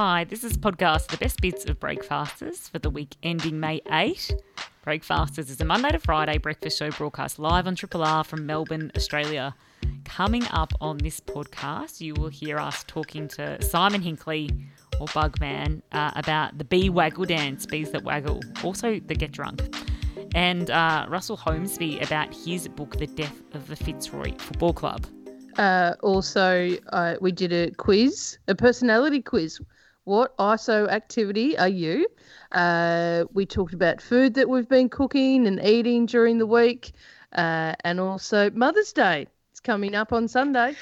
Hi, this is podcast the best bits of Breakfasters for the week ending May 8. Breakfasters is a Monday to Friday breakfast show broadcast live on Triple R from Melbourne, Australia. Coming up on this podcast, you will hear us talking to Simon Hinkley or Bugman uh, about the bee waggle dance, bees that waggle, also the get drunk, and uh, Russell Holmesby about his book, The Death of the Fitzroy Football Club. Uh, also, uh, we did a quiz, a personality quiz. What ISO activity are you? Uh, we talked about food that we've been cooking and eating during the week, uh, and also Mother's Day. It's coming up on Sunday.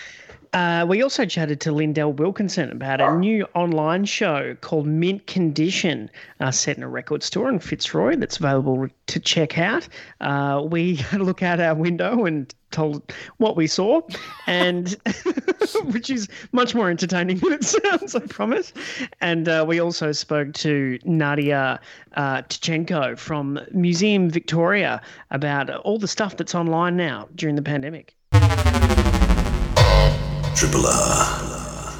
Uh, we also chatted to Lindell Wilkinson about a new online show called Mint Condition, uh, set in a record store in Fitzroy that's available to check out. Uh, we look out our window and told what we saw, and which is much more entertaining than it sounds, I promise. And uh, we also spoke to Nadia uh, Tkachenko from Museum Victoria about all the stuff that's online now during the pandemic. Triple R.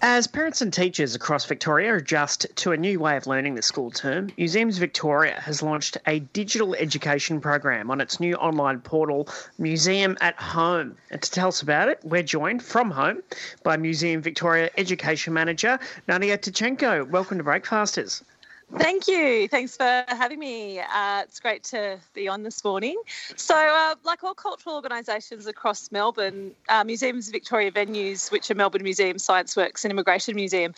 As parents and teachers across Victoria adjust to a new way of learning the school term, Museums Victoria has launched a digital education program on its new online portal, Museum at Home. And to tell us about it, we're joined from home by Museum Victoria Education Manager Nadia Tkachenko. Welcome to Breakfasters. Thank you. Thanks for having me. Uh, it's great to be on this morning. So, uh, like all cultural organisations across Melbourne, uh, Museums Victoria venues, which are Melbourne Museum, Science Works, and Immigration Museum,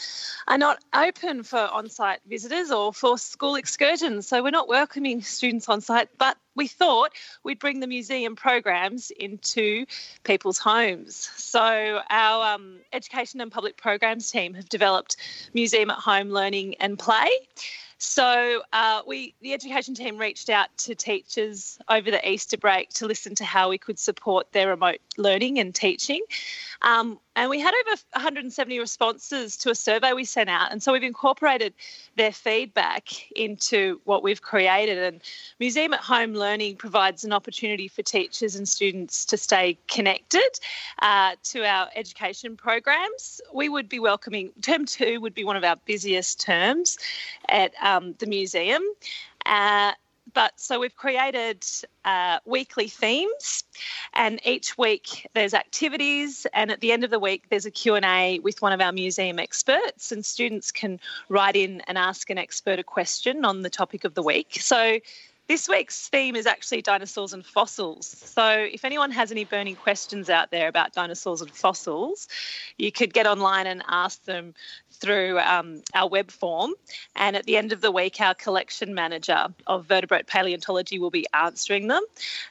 are not open for on site visitors or for school excursions. So, we're not welcoming students on site, but we thought we'd bring the museum programs into people's homes. So, our um, education and public programs team have developed Museum at Home Learning and Play. So uh, we, the education team, reached out to teachers over the Easter break to listen to how we could support their remote learning and teaching. Um, and we had over 170 responses to a survey we sent out. And so we've incorporated their feedback into what we've created. And Museum at Home Learning provides an opportunity for teachers and students to stay connected uh, to our education programs. We would be welcoming, term two would be one of our busiest terms at um, the museum. Uh, but so we've created uh, weekly themes and each week there's activities and at the end of the week there's a q&a with one of our museum experts and students can write in and ask an expert a question on the topic of the week so this week's theme is actually dinosaurs and fossils. So, if anyone has any burning questions out there about dinosaurs and fossils, you could get online and ask them through um, our web form. And at the end of the week, our collection manager of vertebrate paleontology will be answering them.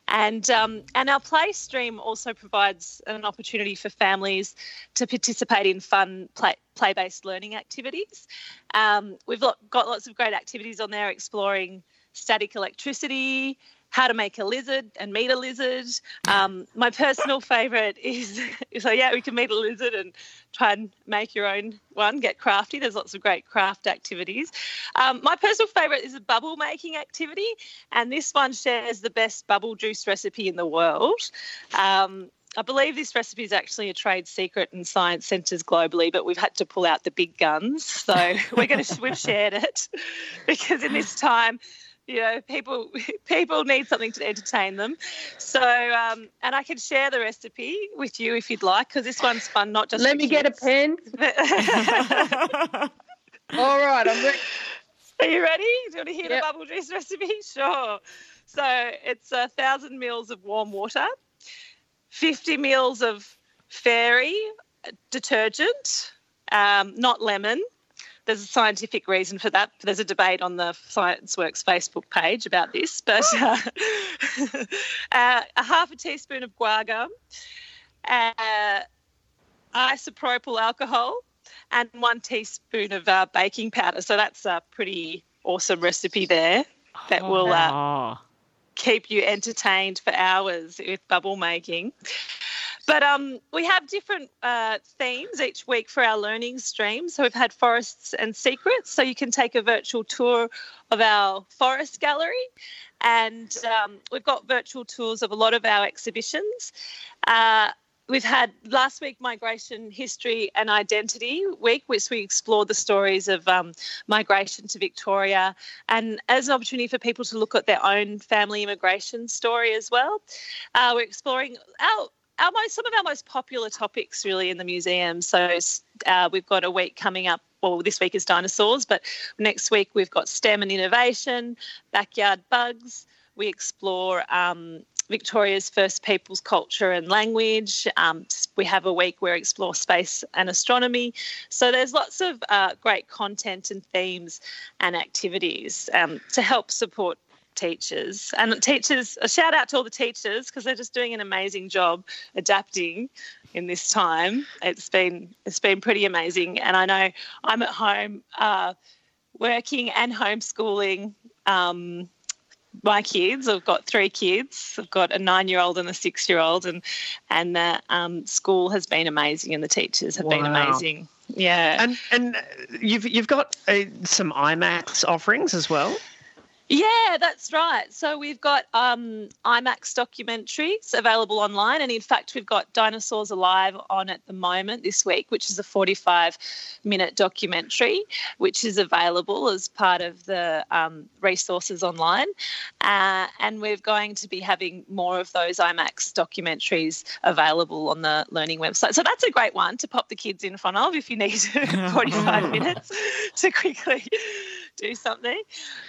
And, um, and our play stream also provides an opportunity for families to participate in fun play, play-based learning activities. Um, we've got lots of great activities on there exploring static electricity, how to make a lizard and meet a lizard. Um, my personal favourite is so yeah, we can meet a lizard and try and make your own one. Get crafty. There's lots of great craft activities. Um, my personal favourite is a bubble making activity, and this one shares the best bubble juice recipe in the world. Um, I believe this recipe is actually a trade secret in science centres globally, but we've had to pull out the big guns. So we're going to we've shared it because in this time you know people people need something to entertain them. So um, and i can share the recipe with you if you'd like because this one's fun not just let me kids. get a pen. All right i'm ready. Are you ready? Do you want to hear Yep. the bubble juice recipe? Sure. So it's a thousand mils of warm water 50 mils of fairy detergent um, not lemon there's a scientific reason for that. There's a debate on the Science Works Facebook page about this, but uh, uh, a half a teaspoon of guar gum, uh, isopropyl alcohol, and one teaspoon of uh, baking powder. So that's a pretty awesome recipe there that will uh, Oh, keep you entertained for hours with bubble making. But um, we have different uh, themes each week for our learning stream. So we've had forests and secrets. So you can take a virtual tour of our forest gallery. And um, we've got virtual tours of a lot of our exhibitions. Uh, we've had last week migration history and identity week which we explored the stories of um, migration to victoria and as an opportunity for people to look at their own family immigration story as well uh, we're exploring our our most, some of our most popular topics really in the museum. So uh, we've got a week coming up. Well, this week is dinosaurs, but next week we've got STEM and innovation, backyard bugs. We explore um, Victoria's First Peoples culture and language. Um, we have a week where we explore space and astronomy. So there's lots of uh, great content and themes and activities um, to help support teachers and teachers a shout out to all the teachers because they're just doing an amazing job adapting in this time it's been it's been pretty amazing and i know i'm at home uh, working and homeschooling um, my kids. I've got three kids. I've got a nine-year-old and a six-year-old, and and the um, school has been amazing, and the teachers have wow. been amazing. Yeah, and and you've you've got uh, some IMAX offerings as well. Yeah, that's right. So we've got um, IMAX documentaries available online, and in fact, we've got Dinosaurs Alive on at the moment this week, which is a 45 minute documentary, which is available as part of the um, resources online. Uh, and we're going to be having more of those IMAX documentaries available on the Learning website. So that's a great one to pop the kids in front of if you need 45 minutes to quickly do something.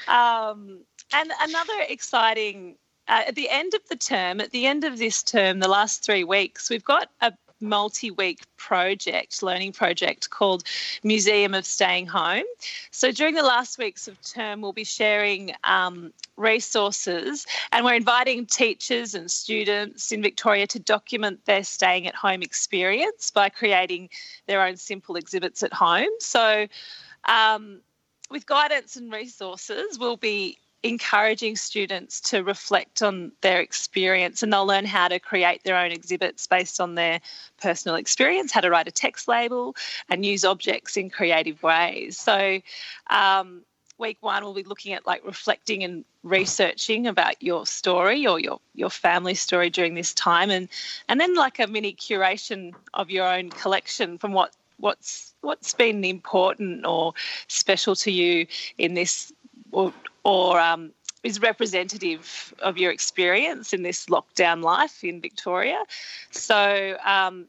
Um, and another exciting, uh, at the end of the term, at the end of this term, the last three weeks, we've got a multi week project, learning project called Museum of Staying Home. So during the last weeks of term, we'll be sharing um, resources and we're inviting teachers and students in Victoria to document their staying at home experience by creating their own simple exhibits at home. So um, with guidance and resources, we'll be encouraging students to reflect on their experience and they'll learn how to create their own exhibits based on their personal experience, how to write a text label and use objects in creative ways. So, um, week one we'll be looking at like reflecting and researching about your story or your your family story during this time and and then like a mini curation of your own collection from what what's what's been important or special to you in this or or um, is representative of your experience in this lockdown life in Victoria. So um,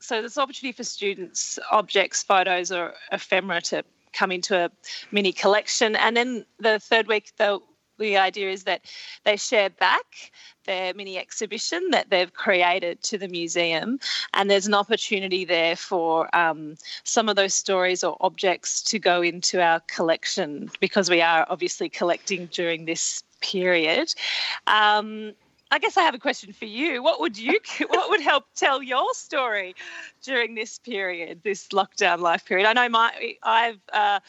so there's opportunity for students, objects, photos, or ephemera to come into a mini collection. And then the third week, they'll the idea is that they share back their mini exhibition that they've created to the museum, and there's an opportunity there for um, some of those stories or objects to go into our collection because we are obviously collecting during this period. Um, I guess I have a question for you. What would you what would help tell your story during this period, this lockdown life period? I know my I've uh,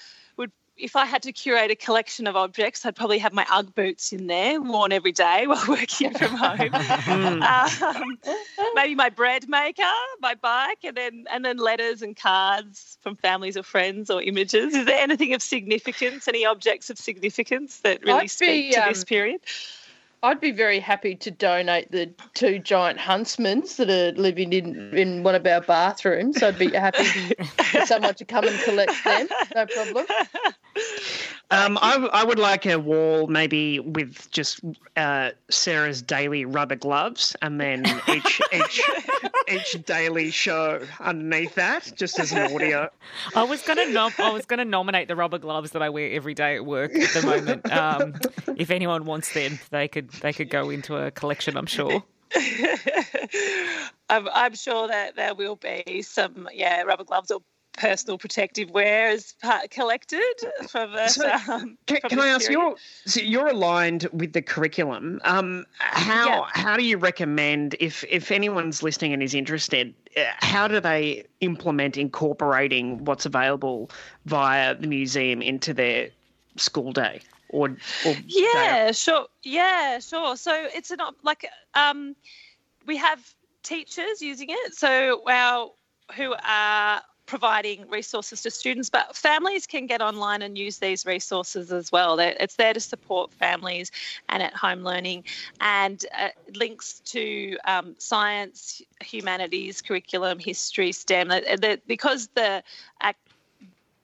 if I had to curate a collection of objects, I'd probably have my UGG boots in there, worn every day while working from home. um, maybe my bread maker, my bike, and then and then letters and cards from families or friends or images. Is there anything of significance? Any objects of significance that really I'd speak be, to um, this period? I'd be very happy to donate the two giant huntsmans that are living in, in one of our bathrooms. I'd be happy for someone to come and collect them. No problem. Um, I, I would like a wall maybe with just uh, Sarah's daily rubber gloves, and then each each each daily show underneath that, just as an audio. I was gonna nom- I was gonna nominate the rubber gloves that I wear every day at work at the moment. Um, if anyone wants them, they could they could go into a collection. I'm sure. I'm, I'm sure that there will be some yeah rubber gloves or personal protective wear is collected for the. So, um, can, can I ask you? So you're aligned with the curriculum. Um, how yeah. how do you recommend if if anyone's listening and is interested? Uh, how do they implement incorporating what's available via the museum into their school day? Or, or yeah, sure. Yeah, sure. So it's not like um, we have teachers using it. So our who are providing resources to students, but families can get online and use these resources as well. It's there to support families and at home learning, and uh, links to um, science, humanities, curriculum, history, STEM. because the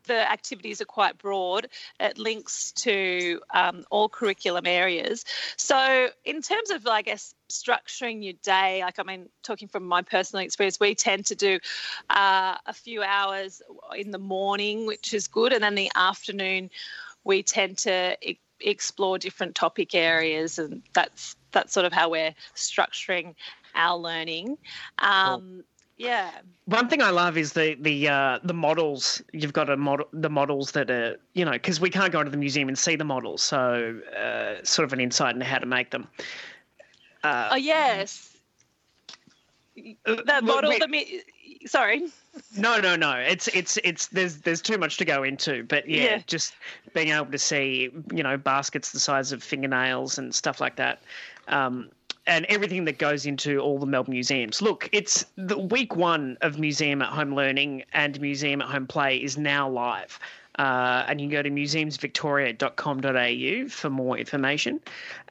the activities are quite broad. It links to um, all curriculum areas. So, in terms of, I guess, structuring your day, like I mean, talking from my personal experience, we tend to do uh, a few hours in the morning, which is good, and then the afternoon we tend to e- explore different topic areas, and that's that's sort of how we're structuring our learning. Um, cool. Yeah. One thing I love is the the uh, the models. You've got a model, the models that are you know because we can't go into the museum and see the models, so uh, sort of an insight into how to make them. Uh, oh yes. Uh, that model. We, the sorry. No, no, no. It's it's it's there's there's too much to go into, but yeah, yeah, just being able to see you know baskets the size of fingernails and stuff like that. Um, and everything that goes into all the Melbourne museums. Look, it's the week one of Museum at Home Learning and Museum at Home Play is now live. Uh, and you can go to museumsvictoria.com.au for more information.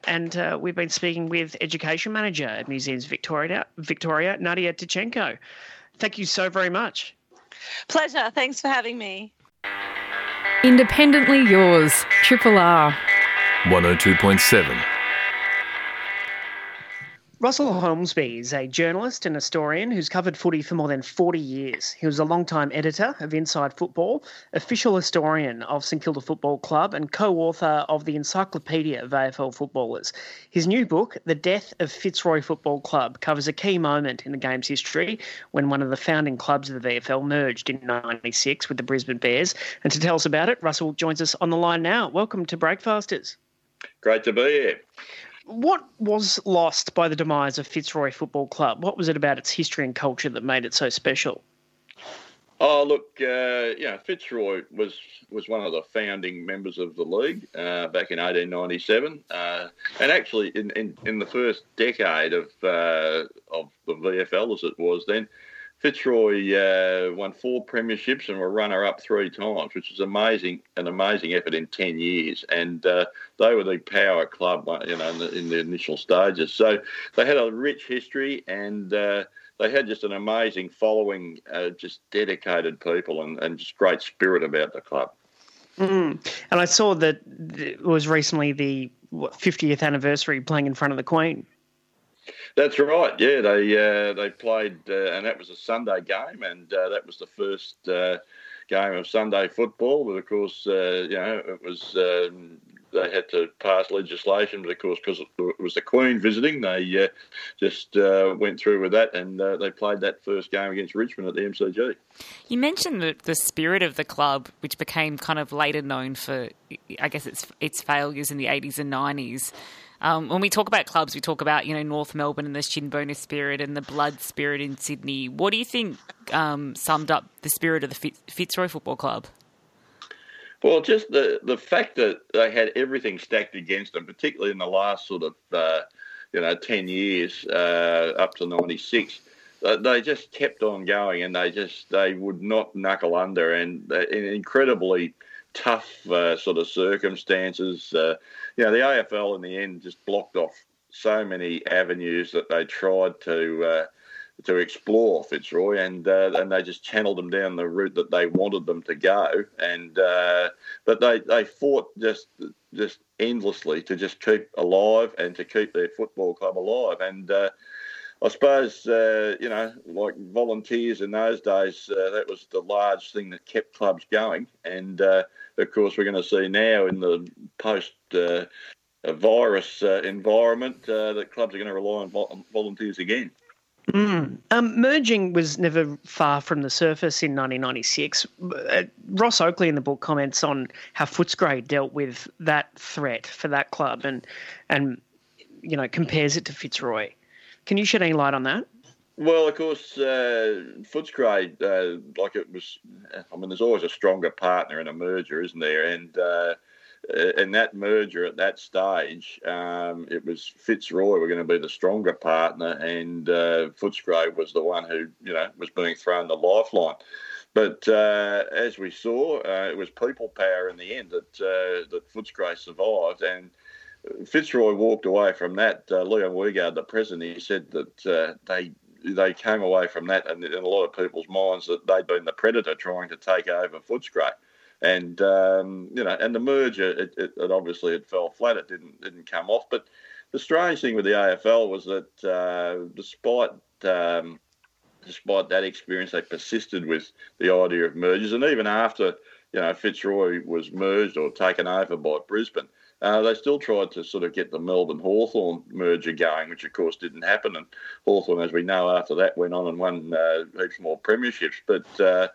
And uh, we've been speaking with Education Manager at Museums Victoria, Victoria, Nadia Tkachenko. Thank you so very much. Pleasure. Thanks for having me. Independently yours, Triple R. 102.7. Russell Holmesby is a journalist and historian who's covered footy for more than 40 years. He was a long-time editor of Inside Football, official historian of St Kilda Football Club, and co author of the Encyclopedia of AFL Footballers. His new book, The Death of Fitzroy Football Club, covers a key moment in the game's history when one of the founding clubs of the VFL merged in 96 with the Brisbane Bears. And to tell us about it, Russell joins us on the line now. Welcome to Breakfasters. Great to be here. What was lost by the demise of Fitzroy Football Club? What was it about its history and culture that made it so special? Oh, look, uh, yeah, Fitzroy was was one of the founding members of the league uh, back in 1897, uh, and actually in, in, in, the first decade of uh, of the VFL as it was then, Fitzroy uh, won four premierships and were runner up three times, which is amazing, an amazing effort in ten years. And uh, they were the power club, uh, you know, in the, in the, initial stages. So they had a rich history, and uh, they had just an amazing following, uh, just dedicated people, and, and just great spirit about the club. Mm. And I saw that it was recently the what, 50th anniversary playing in front of the Queen. That's right. Yeah, they uh, they played, uh, and that was a Sunday game, and uh, that was the first uh, game of Sunday football. But of course, uh, you know, it was um, they had to pass legislation, but of course, because it was the Queen visiting, they uh, just went through with that, and they played that first game against Richmond at the MCG. You mentioned the, the spirit of the club, which became kind of later known for, I guess, its its failures in the eighties and nineties. Um, when we talk about clubs, we talk about you know North Melbourne and the Shinboner spirit and the blood spirit in Sydney. What do you think um, summed up the spirit of the Fitzroy Football Club? Well, just the the fact that they had everything stacked against them, particularly in the last sort of uh, you know ten years uh, up to '96 they just kept on going and they just they would not knuckle under and in incredibly tough uh, sort of circumstances uh, you know, the AFL in the end just blocked off so many avenues that they tried to uh, to explore Fitzroy, and uh, and they just channeled them down the route that they wanted them to go, and uh, but they they fought just just endlessly to just keep alive and to keep their football club alive, and. Uh, I suppose uh, you know, like volunteers in those days, uh, that was the large thing that kept clubs going. And uh, of course, we're going to see now in the post uh, virus uh, environment uh, that clubs are going to rely on vol- volunteers again. Mm. Um, merging was never far from the surface in 1996. Uh, Ross Oakley in the book comments on how Footscray dealt with that threat for that club and and you know compares it to Fitzroy. Can you shed any light on that? Well, of course, uh, Footscray, uh, like it was, I mean, there's always a stronger partner in a merger, isn't there? And uh, in that merger at that stage, um, it was Fitzroy were going to be the stronger partner, and uh, Footscray was the one who, you know, was being thrown the lifeline. But uh, as we saw, uh, it was people power in the end that uh, that Footscray survived, and Fitzroy walked away from that. Uh, Leon the president, he said that uh, they they came away from that, and in a lot of people's minds, that they'd been the predator trying to take over Footscray. And um, you know, and the merger, it, it, it, obviously it fell flat. It didn't didn't come off. But the strange thing with the AFL was that uh, despite um, despite that experience, they persisted with the idea of mergers, and even after you know Fitzroy was merged or taken over by Brisbane, uh, they still tried to sort of get the Melbourne Hawthorn merger going, which of course didn't happen. And Hawthorn, as we know, after that went on and won uh, heaps more premierships. But uh,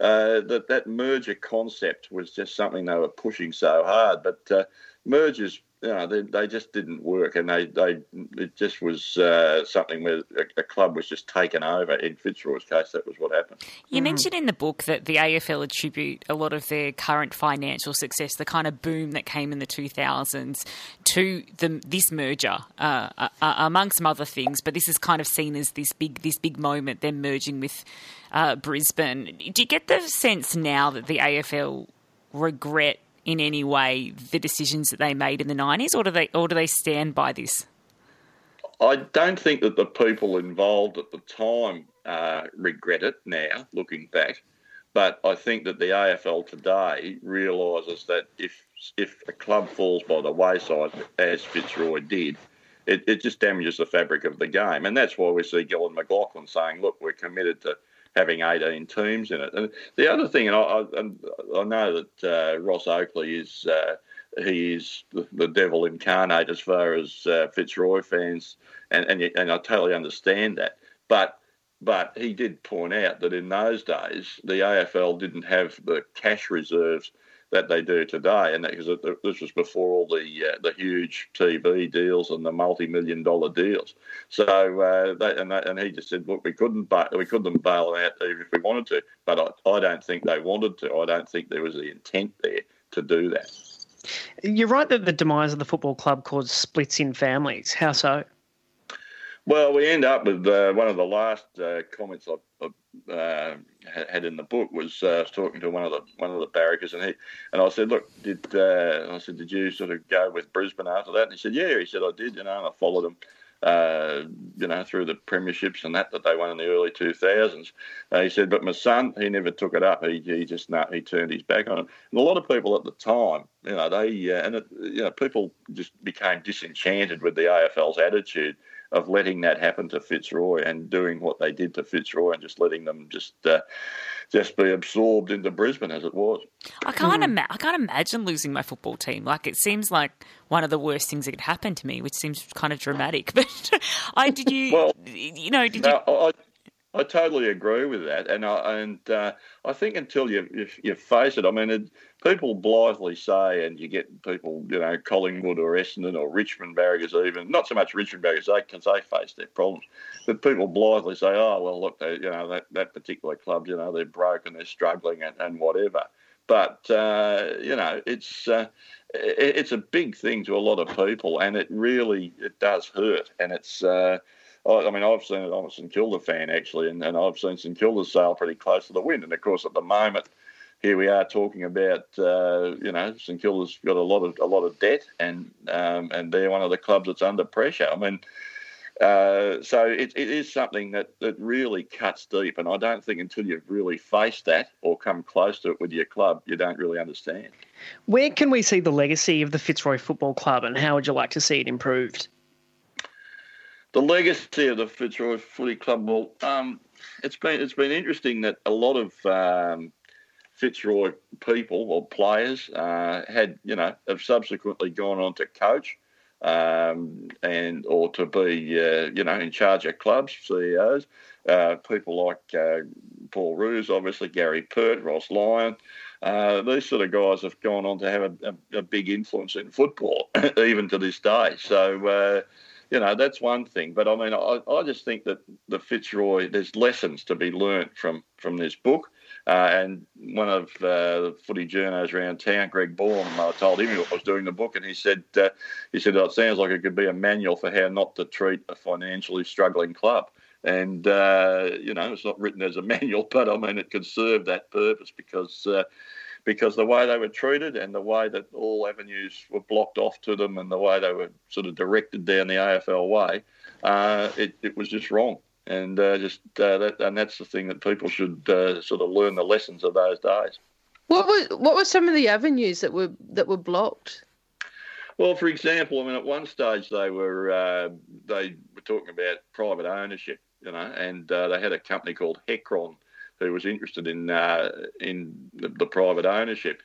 uh, that that merger concept was just something they were pushing so hard. But uh, mergers you know, they, they just didn't work, and they, they it just was uh, something where a, a, club was just taken over. In Fitzroy's case, that was what happened. You mm. mentioned in the book that the AFL attribute a lot of their current financial success, the kind of boom that came in the 2000s, to the, this merger, uh, uh, uh, among some other things. But this is kind of seen as this big this big moment, them merging with uh, Brisbane. Do you get the sense now that the AFL regret in any way the decisions that they made in the 90s, or do they, or do they stand by this? I don't think that the people involved at the time uh, regret it now, looking back. But I think that the AFL today realises that if if a club falls by the wayside, as Fitzroy did, it, it just damages the fabric of the game. And that's why we see Gillon McLachlan saying, look, we're committed to having 18 teams in it. And the other thing, and I, I, I know that uh, Ross Oakley is uh, he is the, devil incarnate as far as uh, Fitzroy fans, and, and and I totally understand that. But but he did point out that in those days the AFL didn't have the cash reserves that they do today, and because this was before all the uh, the huge TV deals and the multi-million dollar deals. So uh, they, and, they, and he just said, look, we couldn't ba- we couldn't bail out even if we wanted to, but I, I don't think they wanted to. I don't think there was the intent there to do that. You're right that the demise of the football club caused splits in families. How so? Well, we end up with uh, one of the last uh, comments I, uh, had in the book was uh, was talking to one of the one of the barrackers, and he and I said, "Look, did uh, I said did you sort of go with Brisbane after that?" And he said, "Yeah." He said, "I did, you know, and I followed them." Uh, you know, through the premierships and that that they won in the early 2000s. Uh, he said, but my son, he never took it up. He, he just no, he turned his back on it. And a lot of people at the time, you know, they and it, you know, people just became disenchanted with the AFL's attitude of letting that happen to Fitzroy and doing what they did to Fitzroy and just letting them just uh, just be absorbed into Brisbane as it was. I can't mm. ima- I can't imagine losing my football team. Like it seems like one of the worst things that could happen to me, which seems kind of dramatic. But I did you well, you know did no, you? I, I totally agree with that, and I and uh, I think until you, you, you face it, I mean, it, people blithely say, and you get people, you know, Collingwood or Essendon or Richmond Barriers even, not so much Richmond Barriers, they because they face their problems, but people blithely say, oh well, look, they, you know, that that particular club, you know, they're broken, they're struggling, and, and whatever. But uh, you know, it's uh, it, it's a big thing to a lot of people, and it really it does hurt, and it's. Uh, I mean, I've seen it. I'm a St Kilda fan actually, and, and I've seen St Kilda sail pretty close to the wind. And of course, at the moment, here we are talking about uh, you know St Kilda's got a lot of a lot of debt, and um, and they're one of the clubs that's under pressure. I mean. Uh, so it, it is something that, that really cuts deep, and I don't think until you've really faced that or come close to it with your club, you don't really understand. Where can we see the legacy of the Fitzroy Football Club, and how would you like to see it improved? the legacy of the Fitzroy Footy Club. Well, um, it's been it's been interesting that a lot of um, Fitzroy people or players uh, had you know have subsequently gone on to coach um, and or to be uh, you know in charge of clubs, CEOs. Uh, people like uh, Paul Roos, obviously Gary Pert, Ross Lyon. Uh, these sort of guys have gone on to have a, a, a big influence in football, even to this day. So uh, you know, that's one thing. But I mean, I, I just think that the Fitzroy, there's lessons to be learnt from from this book. Uh, and one of uh, the footy journos around town, Greg Baum, I told him I was doing the book, and he said, uh, he said, oh, it sounds like it could be a manual for how not to treat a financially struggling club. And uh, you know, it's not written as a manual, but I mean, it could serve that purpose because uh, because the way they were treated and the way that all avenues were blocked off to them and the way they were sort of directed down the AFL way, uh, it, it was just wrong. And uh, just uh, that, and that's the thing that people should uh, sort of learn the lessons of those days. What were what were some of the avenues that were that were blocked? Well, for example, I mean, at one stage they were uh, they were talking about private ownership, you know, and uh, they had a company called Hecron who was interested in uh, in the, the, private ownership.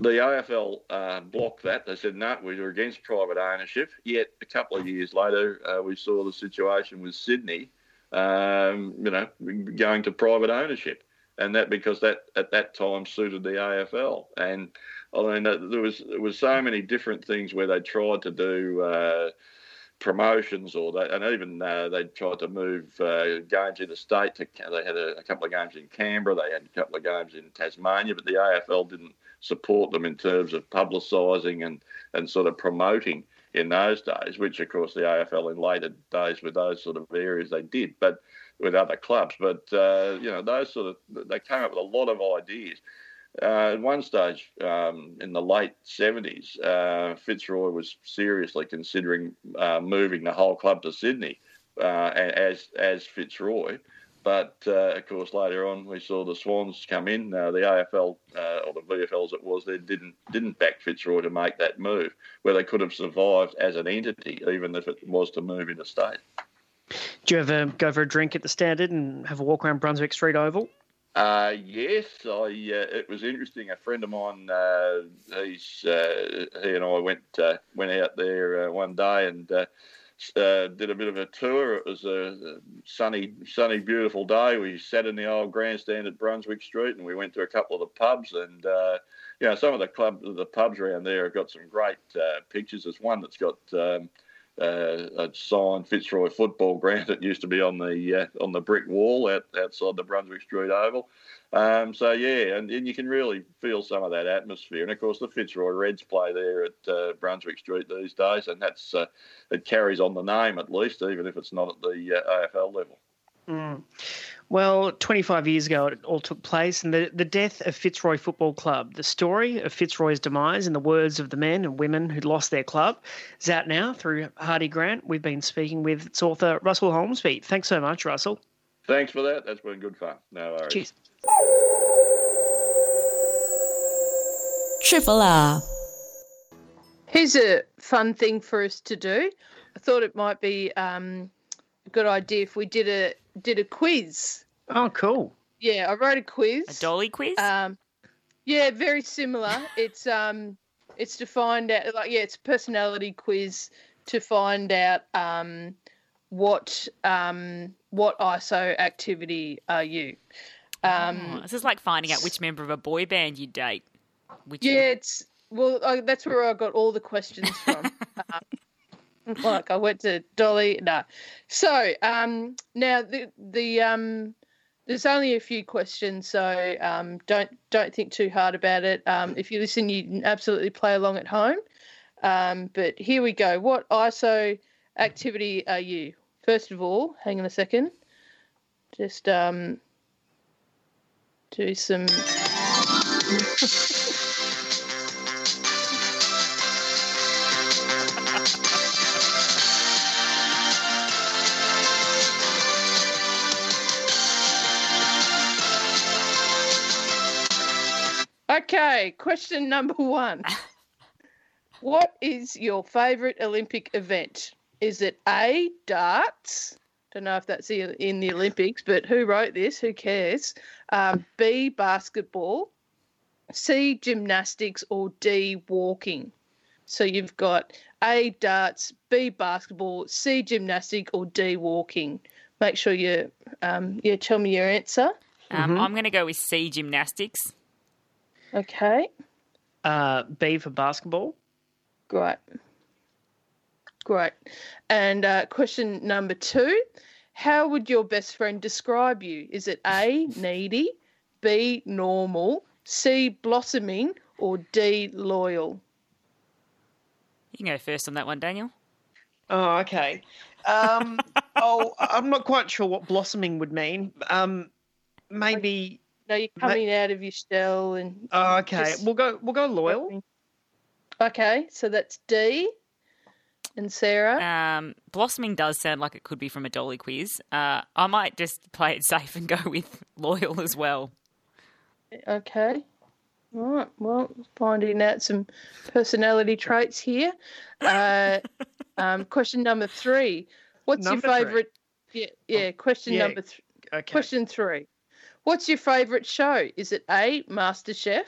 The AFL uh, blocked that. They said no, we were against private ownership. Yet a couple of years later, uh, we saw the situation with Sydney, um, you know, going to private ownership, and that because that at that time suited the AFL. And I mean, there was there was so many different things where they tried to do uh, promotions, or they, and even uh, they tried to move uh, games in the state. To, they had a, a, couple of games in Canberra, they had a couple of games in Tasmania, but the AFL didn't support them in terms of publicising and, and sort of promoting in those days, which of course the AFL in later days with those sort of areas they did, but with other clubs. But uh, you know, those sort of they came up with a lot of ideas. Uh, at one stage um, in the late 70s, uh, Fitzroy was seriously considering uh, moving the whole club to Sydney uh, as as Fitzroy. But uh, of course, later on, we saw the Swans come in. Uh, the AFL or the VFL, as it was, they didn't didn't back Fitzroy to make that move, where they could have survived as an entity, even if it was to move interstate. Do you ever go for a drink at the Standard and have a walk around Brunswick Street Oval? Uh, yes, I. Uh, it was interesting. A friend of mine, uh, he's uh, he and I went uh, went out there uh, one day and did a bit of a tour. It was a sunny, sunny, beautiful day. We sat in the old grandstand at Brunswick Street, and we went to a couple of the pubs. And you know, some of the club, the pubs around there have got some great pictures. There's one that's got. Um, uh, a signed Fitzroy football ground It used to be on the uh, on the brick wall out, outside the Brunswick Street Oval. Um, so yeah, and, and you can really feel some of that atmosphere. And of course, the Fitzroy Reds play there at uh, Brunswick Street these days, and that's uh, it carries on the name at least, even if it's not at the uh, AFL level. Mm. Well, 25 years ago, it all took place, and the, the death of Fitzroy Football Club, the story of Fitzroy's demise, in the words of the men and women who lost their club, is out now through Hardie Grant. We've been speaking with its author, Russell Holmesby. Thanks so much, Russell. Thanks for that. That's been good fun. No worries. Cheers. Triple R. Here's a fun thing for us to do. I thought it might be um, a good idea if we did a did a quiz. Oh, cool. Yeah, I wrote a quiz. A dolly quiz? Um, yeah, very similar. it's um, it's to find out like yeah, it's a personality quiz to find out um, what um, what ISO activity are you. Um, oh, this is like finding out which member of a boy band you date. Which yeah, it's well, I, that's where I got all the questions from. um, like I went to Dolly. No. So um, now the the um, there's only a few questions, so um, don't don't think too hard about it. Um, if you listen, you can absolutely play along at home. Um, but here we go. What ISO activity are you? First of all, hang on a second. Just um, do some. Okay, question number one. what is your favourite Olympic event? Is it A, darts? Don't know if that's in the Olympics, but who wrote this? Who cares? Um, B, basketball. C, gymnastics. Or D, walking. So you've got A, darts, B, basketball, C, gymnastic, or D, walking. Make sure you, um, yeah, tell me your answer. Um, mm-hmm. I'm going to go with C, gymnastics. Okay. Uh, B for basketball. Great. Great. And uh, question number two How would your best friend describe you? Is it A, needy, B, normal, C, blossoming, or D, loyal? You can go first on that one, Daniel. Oh, okay. Um, oh, I'm not quite sure what blossoming would mean. Um, maybe. No, you're coming out of your shell and. Oh, okay. Just- We'll go. We'll go loyal. Okay, so that's D. And Sarah. Um, blossoming does sound like it could be from a Dolly quiz. Uh, I might just play it safe and go with loyal as well. Okay. All right. Well, finding out some personality traits here. Uh, um, question number three. What's Number your three? favourite? Yeah, yeah. Question yeah. number three. Okay. Question three. What's your favourite show? Is it A. MasterChef,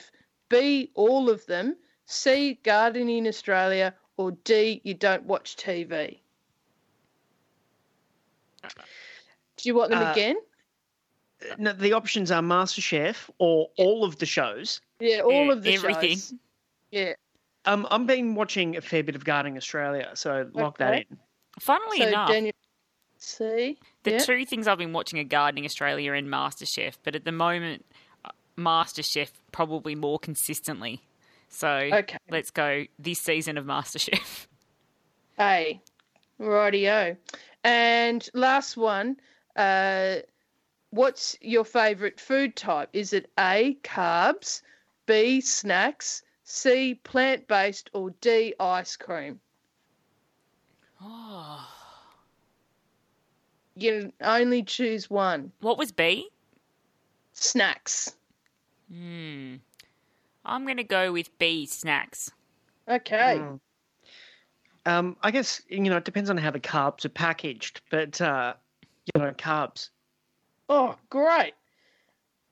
B. All of them, C. Gardening Australia, or D. You don't watch TV? Do you want them Uh, again? No, the options are MasterChef or all of the shows. Yeah, all yeah, of the everything. shows. Yeah. Um, I've been watching a fair bit of Gardening Australia, so lock that in. Funnily So enough, Daniel, C. the yeah. two things I've been watching are Gardening Australia and MasterChef, but at the moment, uh, MasterChef probably more consistently. So Okay. let's go this season of MasterChef. A. Rightio. And last one. Uh, what's your favourite food type? Is it A. Carbs, B. Snacks, C. Plant based, or D. Ice cream? You can only choose one. What was B? Snacks. Hmm. I'm going to go with B, snacks. Okay. Mm. Um, I guess you know it depends on how the carbs are packaged, but uh, you know carbs. Oh, great.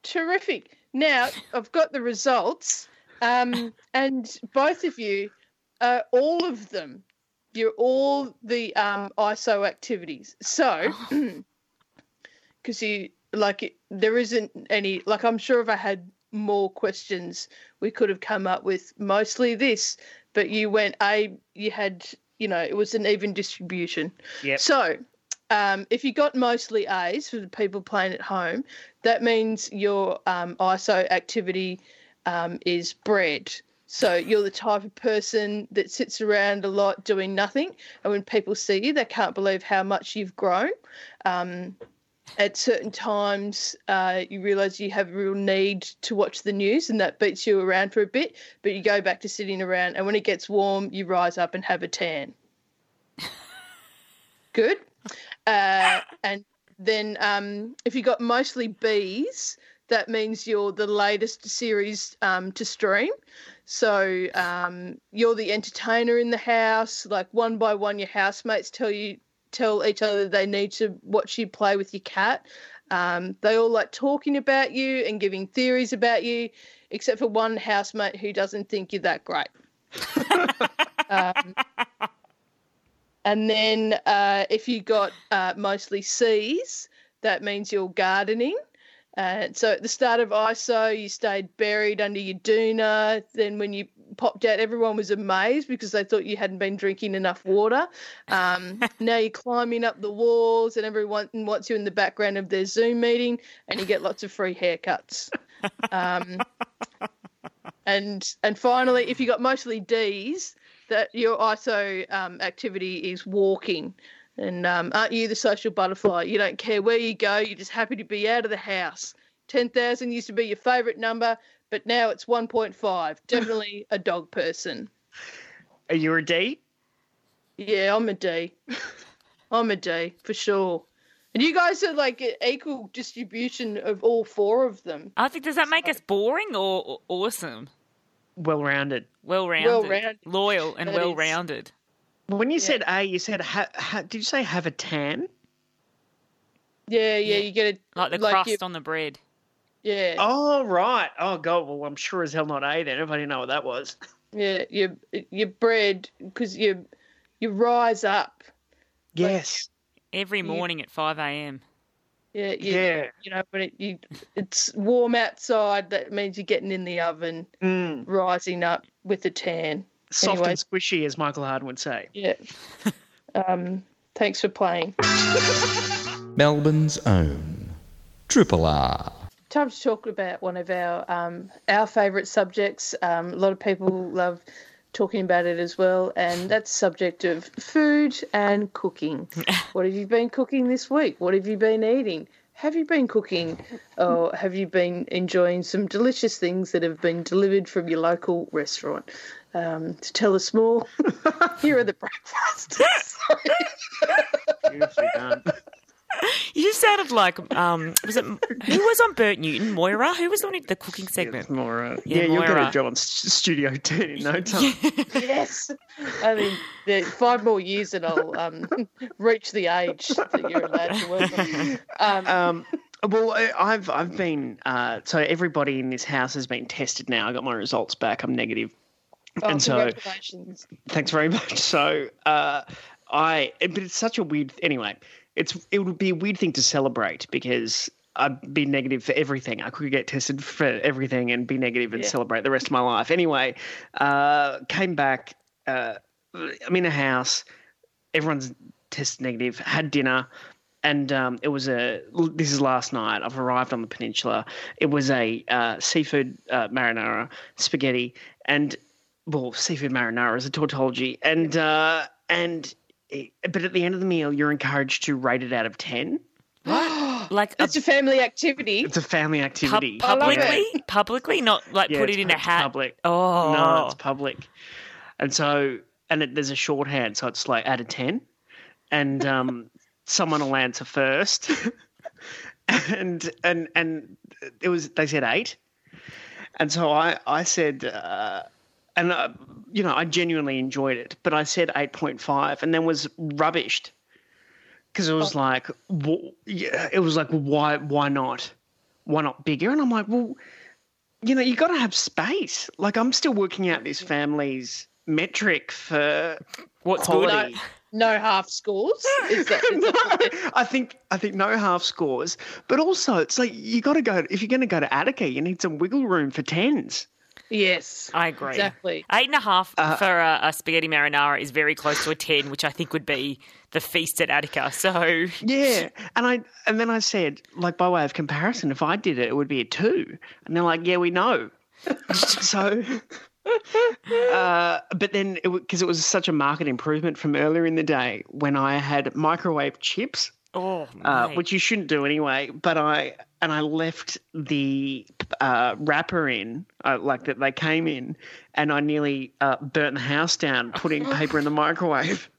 Terrific. Now, I've got the results, um, and both of you, uh, all of them, you're all the um, ISO activities. So, because you, like, it, there isn't any, like, I'm sure if I had more questions, we could have come up with mostly this, but you went, A, you had, you know, it was an even distribution. Yep. So, um, if you got mostly A's for the people playing at home, that means your um, ISO activity um, is bread. So you're the type of person that sits around a lot doing nothing, and when people see you, they can't believe how much you've grown. Um, at certain times, uh, you realise you have a real need to watch the news, and that beats you around for a bit. But you go back to sitting around, and when it gets warm, you rise up and have a tan. Good. Uh, and then um, if you got mostly Bs, that means you're the latest series um, to stream. So um, you're the entertainer in the house. Like one by one, your housemates tell you tell each other they need to watch you play with your cat. Um, they all like talking about you and giving theories about you, except for one housemate who doesn't think you're that great. um, and then uh, if you got uh, mostly C's, that means you're gardening. Uh, so at the start of ISO, you stayed buried under your doona. Then when you popped out, everyone was amazed because they thought you hadn't been drinking enough water. Um, now you're climbing up the walls, and everyone wants you in the background of their Zoom meeting, and you get lots of free haircuts. Um, and and finally, if you got mostly D's, that your ISO um, activity is walking. And um, aren't you the social butterfly? You don't care where you go. You're just happy to be out of the house. Ten thousand used to be your favourite number, but now it's one point five. Definitely a dog person. Are you a D? Yeah, I'm a D. I'm a D for sure. And you guys are like an equal distribution of all four of them. I think, does that make us boring or, or awesome? Well rounded. Well rounded. Well-rounded. Loyal and well rounded. When you said A, you said ha, ha, did you say have a tan? Yeah, yeah, you get it Like the like crust you- on the bread. Yeah, Oh right. Oh god. Well, I'm sure as hell not A then. If I didn't know what that was. yeah. your you bred because you you rise up. Yes. Every morning at 5 a.m. Yeah, you, Yeah. You know, when it, you it's warm outside, that means you're getting in the oven, Mm. rising up with a tan. Soft Anyway. and squishy, as Michael Hardin would say. Yeah. um. Thanks for playing. Melbourne's own Triple R. time to talk about one of our um, our favourite subjects. Um, a lot of people love talking about it as well, and that's subject of food and cooking. what have you been cooking this week? What have you been eating? Have you been cooking, or have you been enjoying some delicious things that have been delivered from your local restaurant? Um, to tell us more, here are the breakfasts. Beautifully done. You just sounded like um, was it who was on Bert Newton? Moira? Who was on the cooking segment? Moira. Yeah, Yeah, you'll get a job on Studio 10 in no time. yes, I mean, the five more years and I'll um, reach the age that you're allowed to work on. Um, Um, well, I- I've I've been uh, so everybody in this house has been tested now. I got my results back. I'm negative. Oh, and so- congratulations. Thanks very much. So uh, I, but it's such a weird. Anyway, it's it would be a weird thing to celebrate because I'd be negative for everything. I could get tested for everything and be negative and Yeah. celebrate the rest of my life. Anyway, uh, came back. Uh, I'm in a house. Everyone's tested negative. Had dinner. And um, it was a. This is last night. I've arrived on the peninsula. It was a uh, seafood uh, marinara spaghetti, and well, seafood marinara is a tautology, and uh, and it- but at the end of the meal, you're encouraged to rate it out of ten. Like It's a family activity. It's a family activity. I love it. publicly, publicly, not like Yeah, put it in a hat. Public. Oh No, it's public. And so, and it, there's a shorthand, so it's like out of ten, and um, someone will answer first, and and and it was they said eight, and so I I said. Uh, and uh, you know, I genuinely enjoyed it, but I said eight point five, and then was rubbished because it was like, wh- yeah, it was like, why, why not, why not bigger? And I'm like, well, you know, you got to have space. Like, I'm still working out this family's metric for What's good? quality. No half scores. Is that, is No, I think I think no half scores, but also it's like you got to go if you're going to go to Attica, you need some wiggle room for tens. Yes. I agree. Exactly. Eight and a half Uh, for a, a spaghetti marinara is very close to a ten, which I think would be the feast at Attica. So Yeah, and I and then I said, like by way of comparison, if I did it, it would be a two, and they're like, yeah, we know. so, uh, but then because it, was such a market improvement from earlier in the day when I had microwave chips, oh, uh, which you shouldn't do anyway. But I and I left the uh, wrapper in, uh, like that they came in, and I nearly uh, burnt the house down putting paper in the microwave.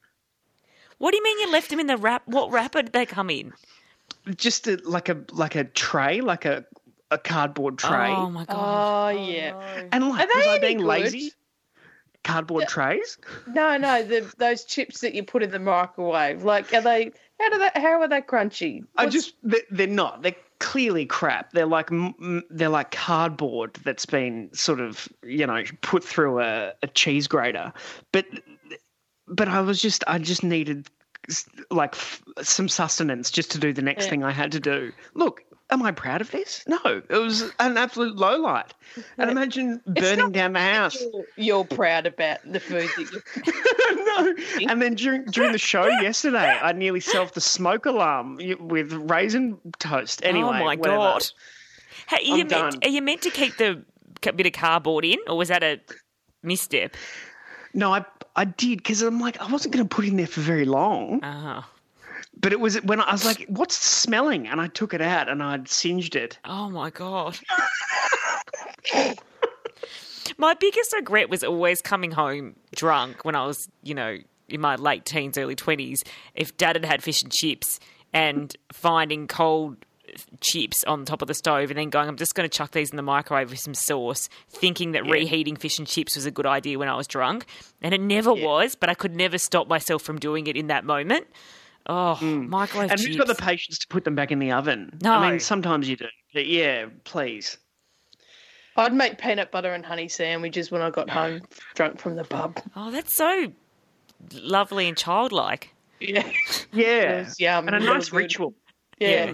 what do you mean you left them in the wrap? What wrapper did they come in? just a, like a like a tray, like a a cardboard tray. Oh my god! Oh, yeah. and like, Are was they I being good? lazy? Cardboard trays? No, no, the, those chips that you put in the microwave. Like, are they? How do they? How are they crunchy? I just they- they're not. They're clearly crap. They're like they're like cardboard that's been sort of you know put through a, a cheese grater. But but I was just I just needed like f- some sustenance just to do the next Yeah. thing I had to do. Look. Am I proud of this? No, it was an absolute low light. And imagine burning down the house. you're, you're proud about the food that you. And then during during the show yesterday, I nearly set off the smoke alarm with raisin toast. Oh anyway, oh my whatever. god! Hey, are, you I'm meant, done. are you meant to keep the bit of cardboard in, or was that a misstep? No, I I did because I'm like I wasn't going to put it in there for very long. Oh, But it was when I was like, "What's smelling?" And I took it out and I'd singed it. oh my god! my biggest regret was always coming home drunk when I was, you know, in my late teens, early twenties. If Dad had had fish and chips and finding cold chips on top of the stove and then going, I'm just going to chuck these in the microwave with some sauce, thinking that reheating fish and chips was a good idea when I was drunk. And it never was, but I could never stop myself from doing it in that moment. Oh, mm. microwave And chips. who's got the patience to put them back in the oven? No. I mean, sometimes you do. But yeah, please. I'd make peanut butter and honey sandwiches when I got home drunk from the pub. oh, that's so lovely and childlike. Yeah, Yeah, It was yum, and a really nice good. ritual. yeah.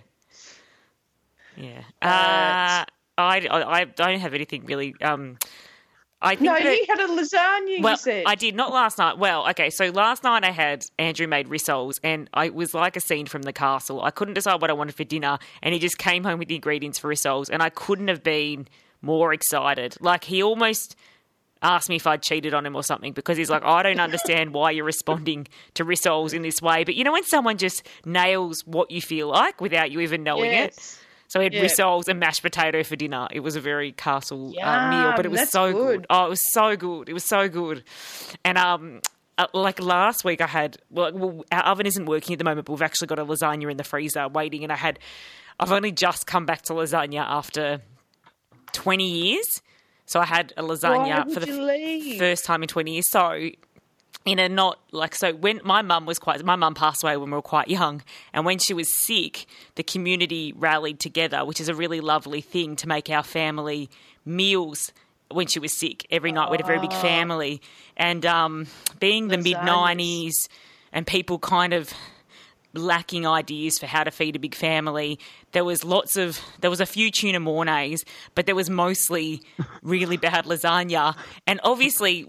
Yeah. Uh, I, I, I don't have anything really. Um, I think No, that, you had a lasagna. well, you said. I did not last night. Well, okay, so last night I had Andrew made rissoles, and I it was like a scene from the castle. I couldn't decide what I wanted for dinner, and he just came home with the ingredients for rissoles, and I couldn't have been more excited. Like he almost. asked me if I'd cheated on him or something because he's like, I don't understand why you're responding to rissoles in this way. But you know when someone just nails what you feel like without you even knowing it. So we had Yeah. rissoles and mashed potato for dinner. It was a very castle uh, meal, but it was so good. good. Oh, it was so good. It was so good. And um, uh, like last week, I had well, well, our oven isn't working at the moment, but we've actually got a lasagna in the freezer waiting, and I had. I've only just come back to lasagna after twenty years, so I had a lasagna for the leave? first time in 20 years. So, in a not like, so when my mum was quite, my mum passed away when we were quite young. And when she was sick, the community rallied together, which is a really lovely thing to make our family meals when she was sick. Every night we had a very big family. And um, being the mid 90s and people kind of lacking ideas for how to feed a big family. There was lots of there was a few tuna mornays, but there was mostly really bad lasagna. And obviously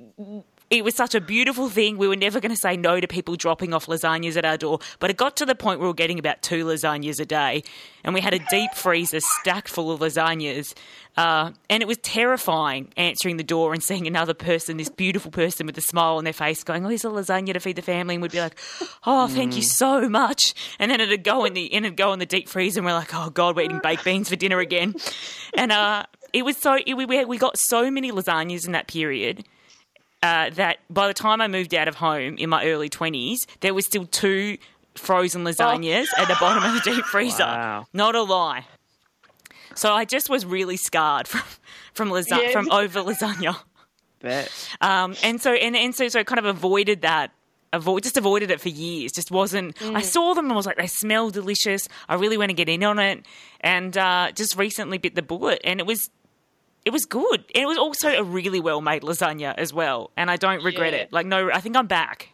it was such a beautiful thing. We were never going to say no to people dropping off lasagnas at our door, but it got to the point where we were getting about two lasagnas a day, and we had a deep freezer stacked full of lasagnas. Uh, and it was terrifying answering the door and seeing another person, this beautiful person with a smile on their face, going, "Oh, here's a lasagna to feed the family," and we'd be like, "Oh, thank you so much." And then it'd go in the and it'd go in the deep freezer, and we're like, "Oh God, we're eating baked beans for dinner again." And uh, it was so it, we we got so many lasagnas in that period uh, that by the time I moved out of home in my early 20s, there was still two frozen lasagnas at the bottom of the deep freezer. Wow. Not a lie. So I just was really scarred from from lasa- Yeah. from over lasagna. Bet. Um, and so and, and so so I kind of avoided that. Avoid, just avoided it for years. Just wasn't. I saw them and I was like, they smell delicious. I really want to get in on it, and uh, just recently bit the bullet, and it was it was good. And it was also a really well made lasagna as well. And I don't regret Yeah. it. Like, no, I think I'm back.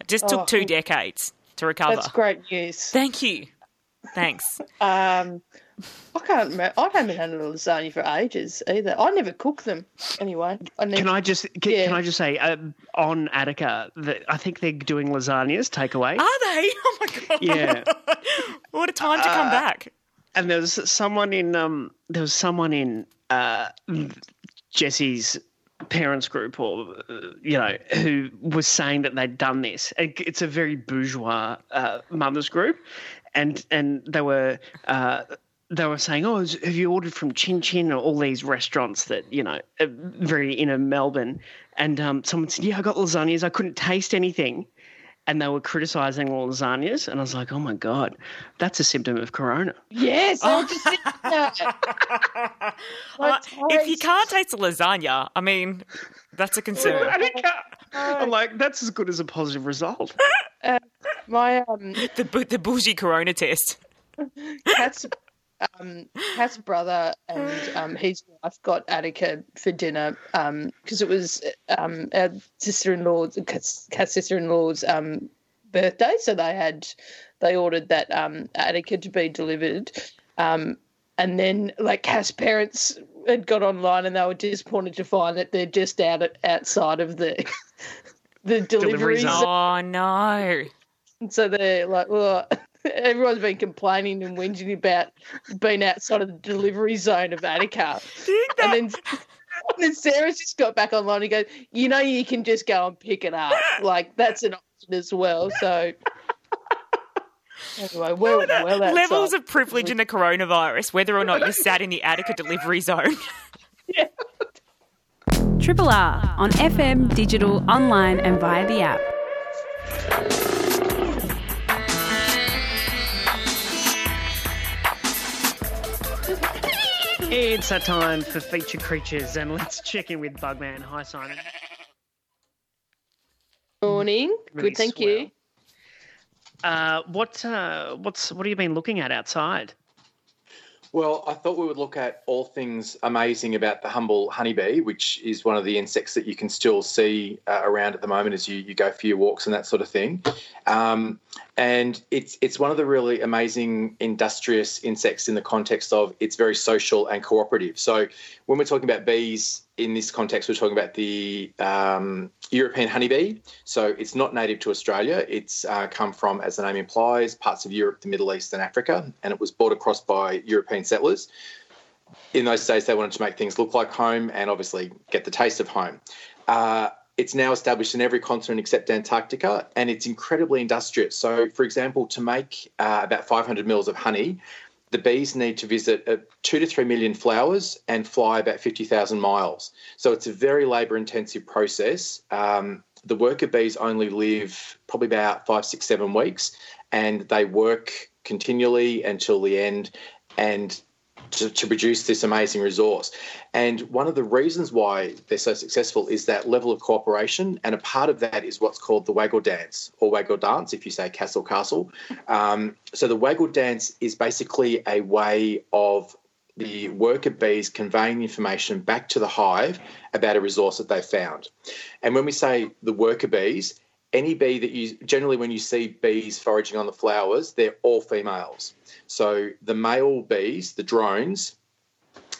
It just took Oh, two well, decades to recover. That's great news. Thank you. Thanks. Um, I can't remember. I haven't had a lasagna for ages either. I never cook them anyway. I never. Can I just can, Yeah. can I just say um, on Attica that I think they're doing lasagnas takeaway. Are they? Oh my God. Yeah. what a time to come back. and there was someone in um there was someone in uh Jesse's parents group or uh, you know who was saying that they'd done this It- it's a very bourgeois uh, mothers group and and they were uh they were saying, "Oh, have you ordered from Chin Chin or all these restaurants that you know, very inner Melbourne?" And um, someone said, "Yeah, I got lasagnas. I couldn't taste anything." And they were criticizing the lasagnas, and I was like, "Oh my god, that's a symptom of corona." Yes, I was just that. Uh, if you can't taste a lasagna, I mean, that's a concern. I think, uh, I'm like, that's as good as a positive result. My um, the, the bougie corona test. Cat's um, Cat's brother and um, his wife got Attica for dinner because it was um, our sister-in-law's Cat's, Cat's sister-in-law's um, birthday, so they had they ordered that um, Attica to be delivered, um, and then like Cat's parents had got online and they were disappointed to find that they're just out at, outside of the the Delivery delivery zone. zone. Oh no. And so they're like, well, everyone's been complaining and whinging about being outside of the delivery zone of Attica. And then, and then Sarah's just got back online and goes, you know, you can just go and pick it up. Like, that's an option as well. So, anyway, well, well outside. Levels of privilege in the coronavirus, whether or not you sat in the Attica delivery zone. Triple R on FM, digital, online, and via the app. It's that time for feature creatures, and let's check in with Bugman. Hi, Simon. morning. Really Good, thank swell. you. Uh, what uh, what's what have you been looking at outside? Well, I thought we would look at all things amazing about the humble honeybee, which is one of the insects that you can still see uh, around at the moment as you, you go for your walks and that sort of thing. Um, and it's it's one of the really amazing industrious insects in the context of it's very social and cooperative. So when we're talking about bees in this context, we're talking about the um, European honeybee. So it's not native to Australia. It's uh, come from, as the name implies, parts of Europe, the Middle East, and Africa, and it was brought across by European settlers. in those days, they wanted to make things look like home and obviously get the taste of home. Uh, it's now established in every continent except Antarctica, and it's incredibly industrious. So, for example, to make uh, about 500 mils of honey, the bees need to visit uh, two to three million flowers and fly about 50,000 miles. So, it's a very labour intensive process. Um, the worker bees only live probably about five, six, seven weeks, and they work continually until the end. And to, to, produce this amazing resource. And one of the reasons why they're so successful is that level of cooperation. And a part of that is what's called the waggle dance or waggle dance, if you say castle castle. Um, so the waggle dance is basically a way of the worker bees conveying information back to the hive about a resource that they've found. And when we say the worker bees, any bee that you generally when you see bees foraging on the flowers, they're all females. So the male bees, the drones,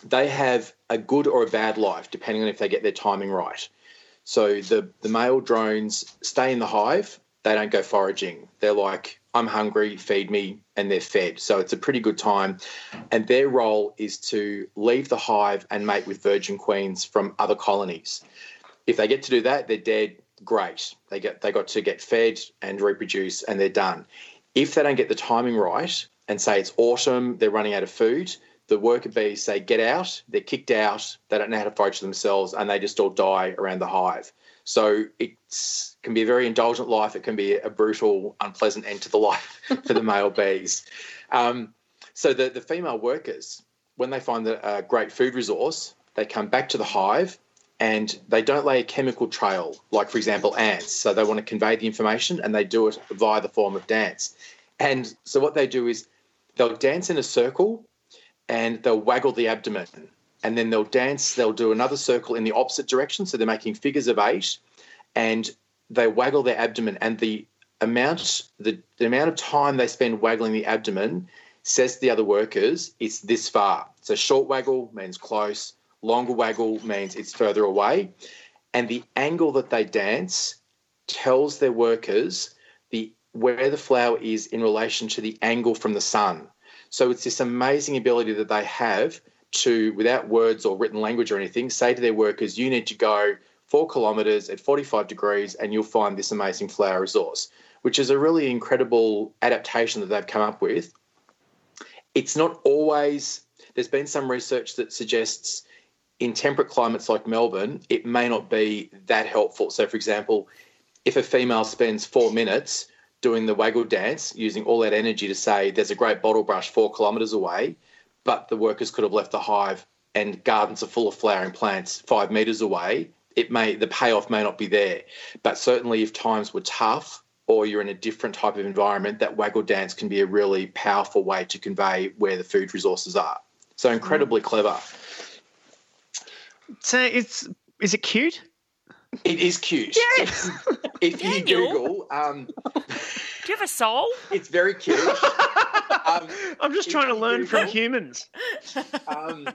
they have a good or a bad life depending on if they get their timing right. So the the male drones stay in the hive. They don't go foraging. They're like, I'm hungry, feed me, and they're fed. So it's a pretty good time. And their role is to leave the hive and mate with virgin queens from other colonies. If they get to do that, they're dead great. They get they got to get fed and reproduce, and they're done. If they don't get the timing right, and say it's autumn, they're running out of food, the worker bees say get out, they're kicked out, they don't know how to forage themselves, and they just all die around the hive. So it can be a very indulgent life. It can be a brutal, unpleasant end to the life for the male bees. Um, so the, the female workers, when they find a great food resource, they come back to the hive and they don't lay a chemical trail, like, for example, ants. So they want to convey the information and they do it via the form of dance. And so what they do is they'll dance in a circle and they'll waggle the abdomen. And then they'll dance, they'll do another circle in the opposite direction. So they're making figures of eight and they waggle their abdomen. And the amount, the, the amount of time they spend waggling the abdomen says to the other workers, it's this far. So short waggle means close, Longer waggle means it's further away. And the angle that they dance tells their workers the where the flower is in relation to the angle from the sun. So it's this amazing ability that they have to, without words or written language or anything, say to their workers, you need to go four kilometres at 45 degrees and you'll find this amazing flower resource, which is a really incredible adaptation that they've come up with. It's not always, there's been some research that suggests in temperate climates like Melbourne, it may not be that helpful. So, for example, if a female spends four minutes doing the waggle dance, using all that energy to say there's a great bottle brush four kilometres away, but the workers could have left the hive and gardens are full of flowering plants five metres away, it may the payoff may not be there. But certainly, if times were tough or you're in a different type of environment, that waggle dance can be a really powerful way to convey where the food resources are. So incredibly mm. clever. So it's is it cute? It is cute. Yes. If, if you Google, um, do you have a soul? It's very cute. Um, I'm just trying to learn Google, from humans. Um,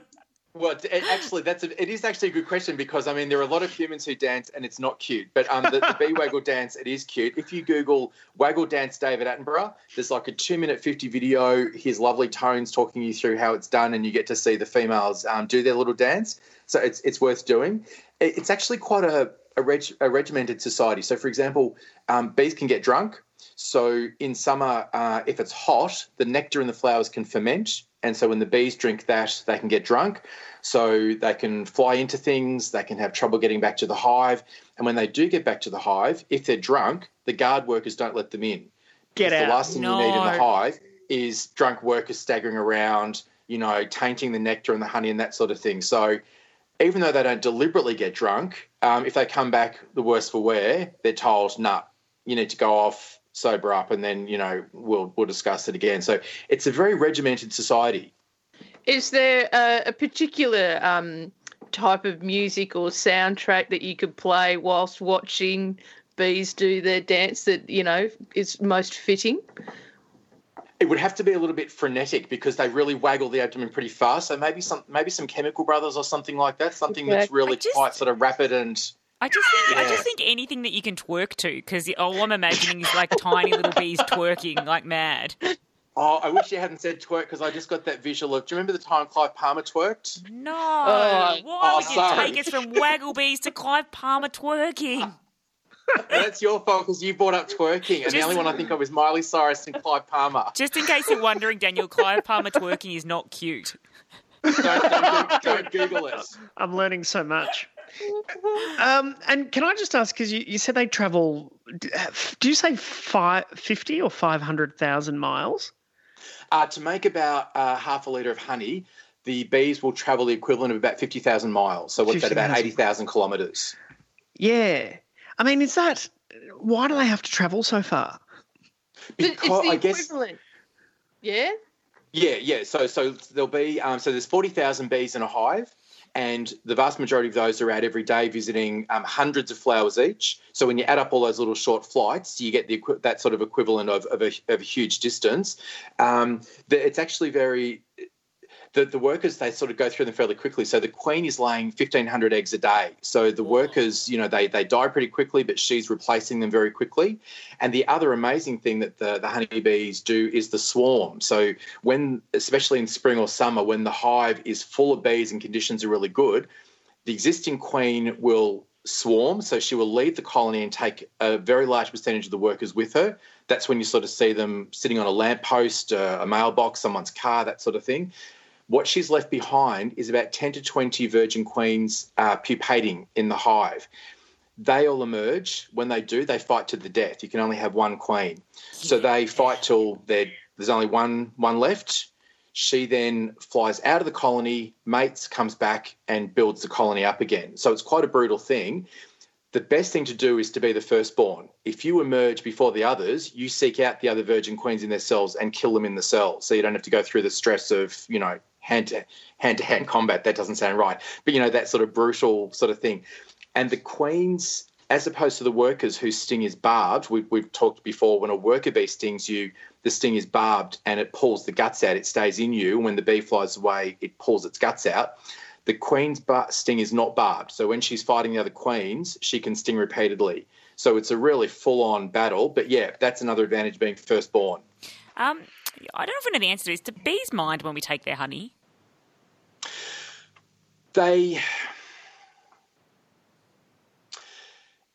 well, it, actually, that's a, it is actually a good question because I mean there are a lot of humans who dance and it's not cute. But um, the, the bee waggle dance, it is cute. If you Google waggle dance David Attenborough, there's like a two minute fifty video. His lovely tones talking you through how it's done, and you get to see the females um, do their little dance. So it's it's worth doing. It's actually quite a a, reg, a regimented society. So, for example, um, bees can get drunk. So, in summer, uh, if it's hot, the nectar in the flowers can ferment and so when the bees drink that, they can get drunk. So they can fly into things, they can have trouble getting back to the hive. And when they do get back to the hive, if they're drunk, the guard workers don't let them in. Get out. The last thing no. you need in the hive is drunk workers staggering around, you know, tainting the nectar and the honey and that sort of thing. So even though they don't deliberately get drunk, um, if they come back the worse for wear, they're told, nah, you need to go off, sober up, and then you know we'll we'll discuss it again. So it's a very regimented society. Is there a, a particular um, type of music or soundtrack that you could play whilst watching bees do their dance that you know is most fitting? It would have to be a little bit frenetic because they really waggle the abdomen pretty fast. So maybe some maybe some Chemical Brothers or something like that. Something that's really just, quite sort of rapid and I just think yeah. I just think anything that you can twerk to because all I'm imagining is like tiny little bees twerking like mad. Oh, I wish you hadn't said twerk because I just got that visual of. Do you remember the time Clive Palmer twerked? No. Oh, Why oh, would you sorry. take us from Wagglebees to Clive Palmer twerking? That's your fault because you brought up twerking, and the only one I think of is Miley Cyrus and Clive Palmer. Just in case you're wondering, Daniel, Clive Palmer twerking is not cute. Don't, don't, don't Google it. I'm learning so much. Um, and can I just ask, because you, you said they travel, do you say five, 50 or 500,000 miles? Uh, to make about uh, half a litre of honey, the bees will travel the equivalent of about 50,000 miles. So what's that, about 80,000 kilometres? Yeah. I mean, is that, why do they have to travel so far? It's Because the I guess equivalent. Yeah. Yeah, yeah. So so there'll be um, so there's forty thousand bees in a hive, and the vast majority of those are out every day visiting um, hundreds of flowers each. So when you add up all those little short flights, you get the that sort of equivalent of of a, of a huge distance. Um, the, it's actually very. The, the workers they sort of go through them fairly quickly. So the queen is laying fifteen hundred eggs a day. So the workers, you know, they they die pretty quickly, but she's replacing them very quickly. And the other amazing thing that the, the honeybees do is the swarm. So when, especially in spring or summer, when the hive is full of bees and conditions are really good, the existing queen will swarm. So she will leave the colony and take a very large percentage of the workers with her. That's when you sort of see them sitting on a lamppost, uh, a mailbox, someone's car, that sort of thing. What she's left behind is about 10 to 20 virgin queens uh, pupating in the hive they all emerge. When they do, they fight to the death. You can only have one queen, so they fight till there's only one one left. She then flies out of the colony, mates, comes back, and builds the colony up again. So it's quite a brutal thing. The best thing to do is to be the firstborn. If you emerge before the others, you seek out the other virgin queens in their cells and kill them in the cells, so you don't have to go through the stress of you know hand to hand to hand combat. That doesn't sound right, but you know that sort of brutal sort of thing. And the queens, as opposed to the workers whose sting is barbed, we've, we've talked before when a worker bee stings you, the sting is barbed and it pulls the guts out. It stays in you. When the bee flies away, it pulls its guts out. The queen's sting is not barbed. So when she's fighting the other queens, she can sting repeatedly. So it's a really full on battle. But yeah, that's another advantage being firstborn. Um, I don't know if I know the answer to this. Do bees mind when we take their honey? they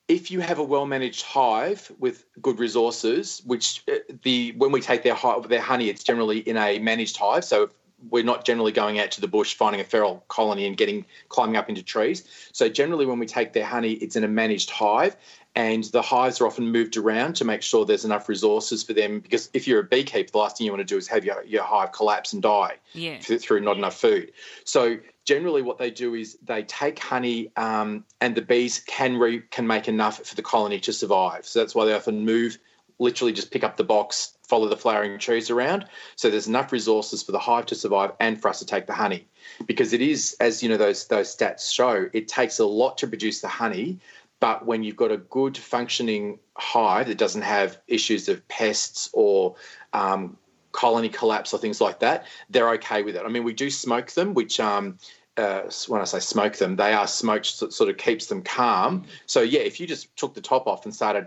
if you have a well managed hive with good resources which uh, the when we take their hive, their honey it's generally in a managed hive so we're not generally going out to the bush finding a feral colony and getting climbing up into trees so generally when we take their honey it's in a managed hive and the hives are often moved around to make sure there's enough resources for them because if you're a beekeeper the last thing you want to do is have your, your hive collapse and die Yeah. through not enough food. So generally, what they do is they take honey, um, and the bees can re- can make enough for the colony to survive. So that's why they often move, literally just pick up the box, follow the flowering trees around. So there's enough resources for the hive to survive and for us to take the honey, because it is, as you know, those those stats show, it takes a lot to produce the honey. But when you've got a good functioning hive that doesn't have issues of pests or um, colony collapse or things like that, they're okay with it. I mean, we do smoke them, which um, uh, when I say smoke them, they are smoked, so sort of keeps them calm. So yeah, if you just took the top off and started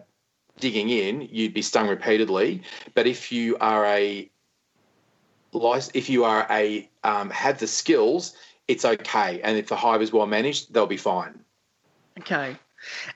digging in, you'd be stung repeatedly. But if you are a if you are a um, have the skills, it's okay. And if the hive is well managed, they'll be fine. Okay.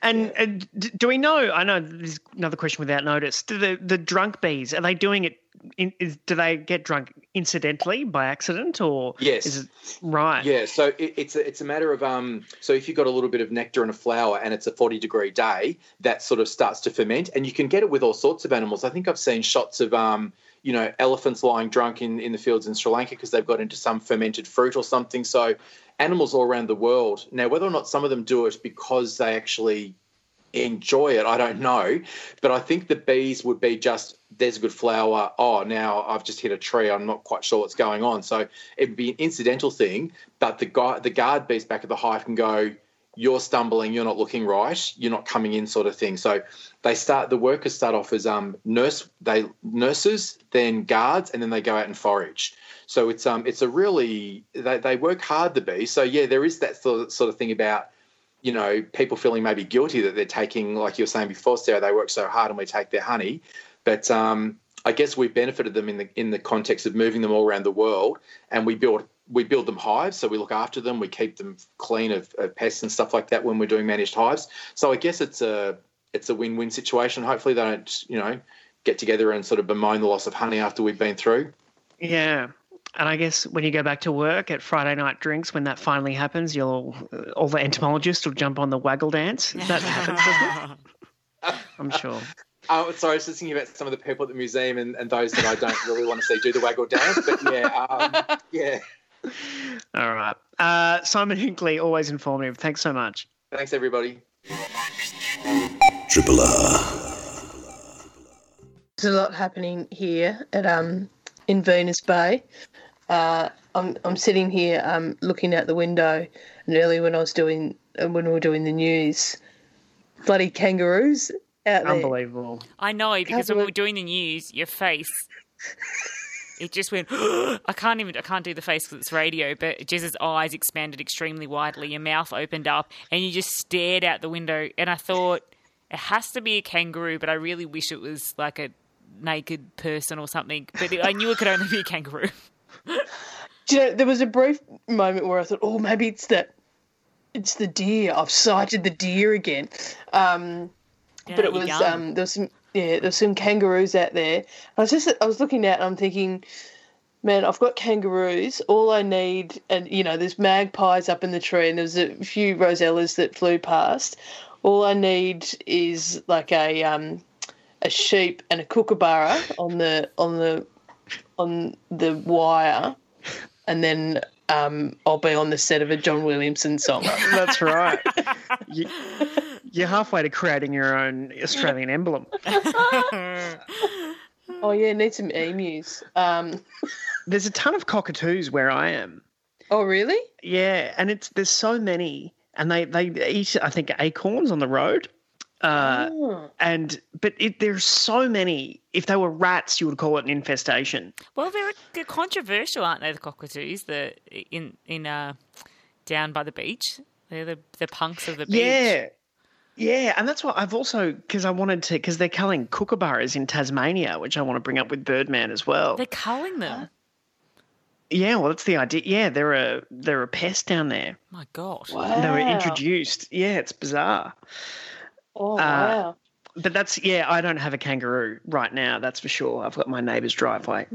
And, and do we know? I know this is another question without notice. Do the, the drunk bees are they doing it? In, is, do they get drunk incidentally by accident or Yes. Is it right? Yeah, so it, it's a, it's a matter of um. So if you've got a little bit of nectar in a flower and it's a forty degree day, that sort of starts to ferment, and you can get it with all sorts of animals. I think I've seen shots of um, you know, elephants lying drunk in in the fields in Sri Lanka because they've got into some fermented fruit or something. So animals all around the world now, whether or not some of them do it because they actually enjoy it, I don't know. But I think the bees would be just there's a good flower. Oh, now I've just hit a tree. I'm not quite sure what's going on. So it would be an incidental thing. But the guy, the guard bees back at the hive can go. You're stumbling. You're not looking right. You're not coming in, sort of thing. So they start. The workers start off as um nurse. They nurses, then guards, and then they go out and forage. So it's um it's a really they, they work hard to be. So yeah, there is that sort of, sort of thing about you know, people feeling maybe guilty that they're taking, like you were saying before, Sarah, they work so hard and we take their honey. But um, I guess we benefited them in the in the context of moving them all around the world, and we build we build them hives, so we look after them, we keep them clean of, of pests and stuff like that when we're doing managed hives. So I guess it's a it's a win win situation. Hopefully they don't you know get together and sort of bemoan the loss of honey after we've been through. Yeah. And I guess when you go back to work at Friday night drinks, when that finally happens, you'll all the entomologists will jump on the waggle dance. That happens? I'm sure. Oh, sorry, I was just thinking about some of the people at the museum and, and those that I don't really want to see do the waggle dance. But yeah, um, yeah. All right. Uh, Simon Hinkley, always informative. Thanks so much. Thanks, everybody. Triple R. There's a lot happening here at um in Venus Bay. Uh, I'm I'm sitting here um looking out the window, and earlier when I was doing uh, when we were doing the news, bloody kangaroos out there. Unbelievable. I know because when we were doing the news, your face. It just went. I can't even. I can't do the face because it's radio. But Jez's eyes expanded extremely widely. Your mouth opened up, and you just stared out the window. And I thought it has to be a kangaroo, but I really wish it was like a naked person or something. But I knew it could only be a kangaroo. Do you know, there was a brief moment where I thought, oh, maybe it's the, it's the deer. I've sighted the deer again. Um, Yeah, but it was um, there was some yeah, there's some kangaroos out there. I was just I was looking at, and I'm thinking, man, I've got kangaroos. All I need, and you know, there's magpies up in the tree, and there's a few rosellas that flew past. All I need is like a um, a sheep and a kookaburra on the on the on the wire, and then um, I'll be on the set of a John Williamson song. That's right. you're halfway to creating your own Australian emblem. oh yeah, need some emus. Um, There's a ton of cockatoos where I am. oh really? Yeah, and it's there's so many, and they they eat I think acorns on the road. Uh, Oh. and but it, there's so many. If they were rats, you would call it an infestation. Well, they're, they're controversial, aren't they? The cockatoos, the in in uh, down by the beach. They're the the punks of the beach. Yeah, yeah, and that's what I've also because I wanted to because they're culling kookaburras in Tasmania, which I want to bring up with Birdman as well. They're culling them. Yeah, well, that's the idea. Yeah, they're a they're a pest down there. My God. They were introduced. Yeah, it's bizarre. Oh Uh, wow. But that's yeah, I don't have a kangaroo right now. That's for sure. I've got my neighbour's driveway.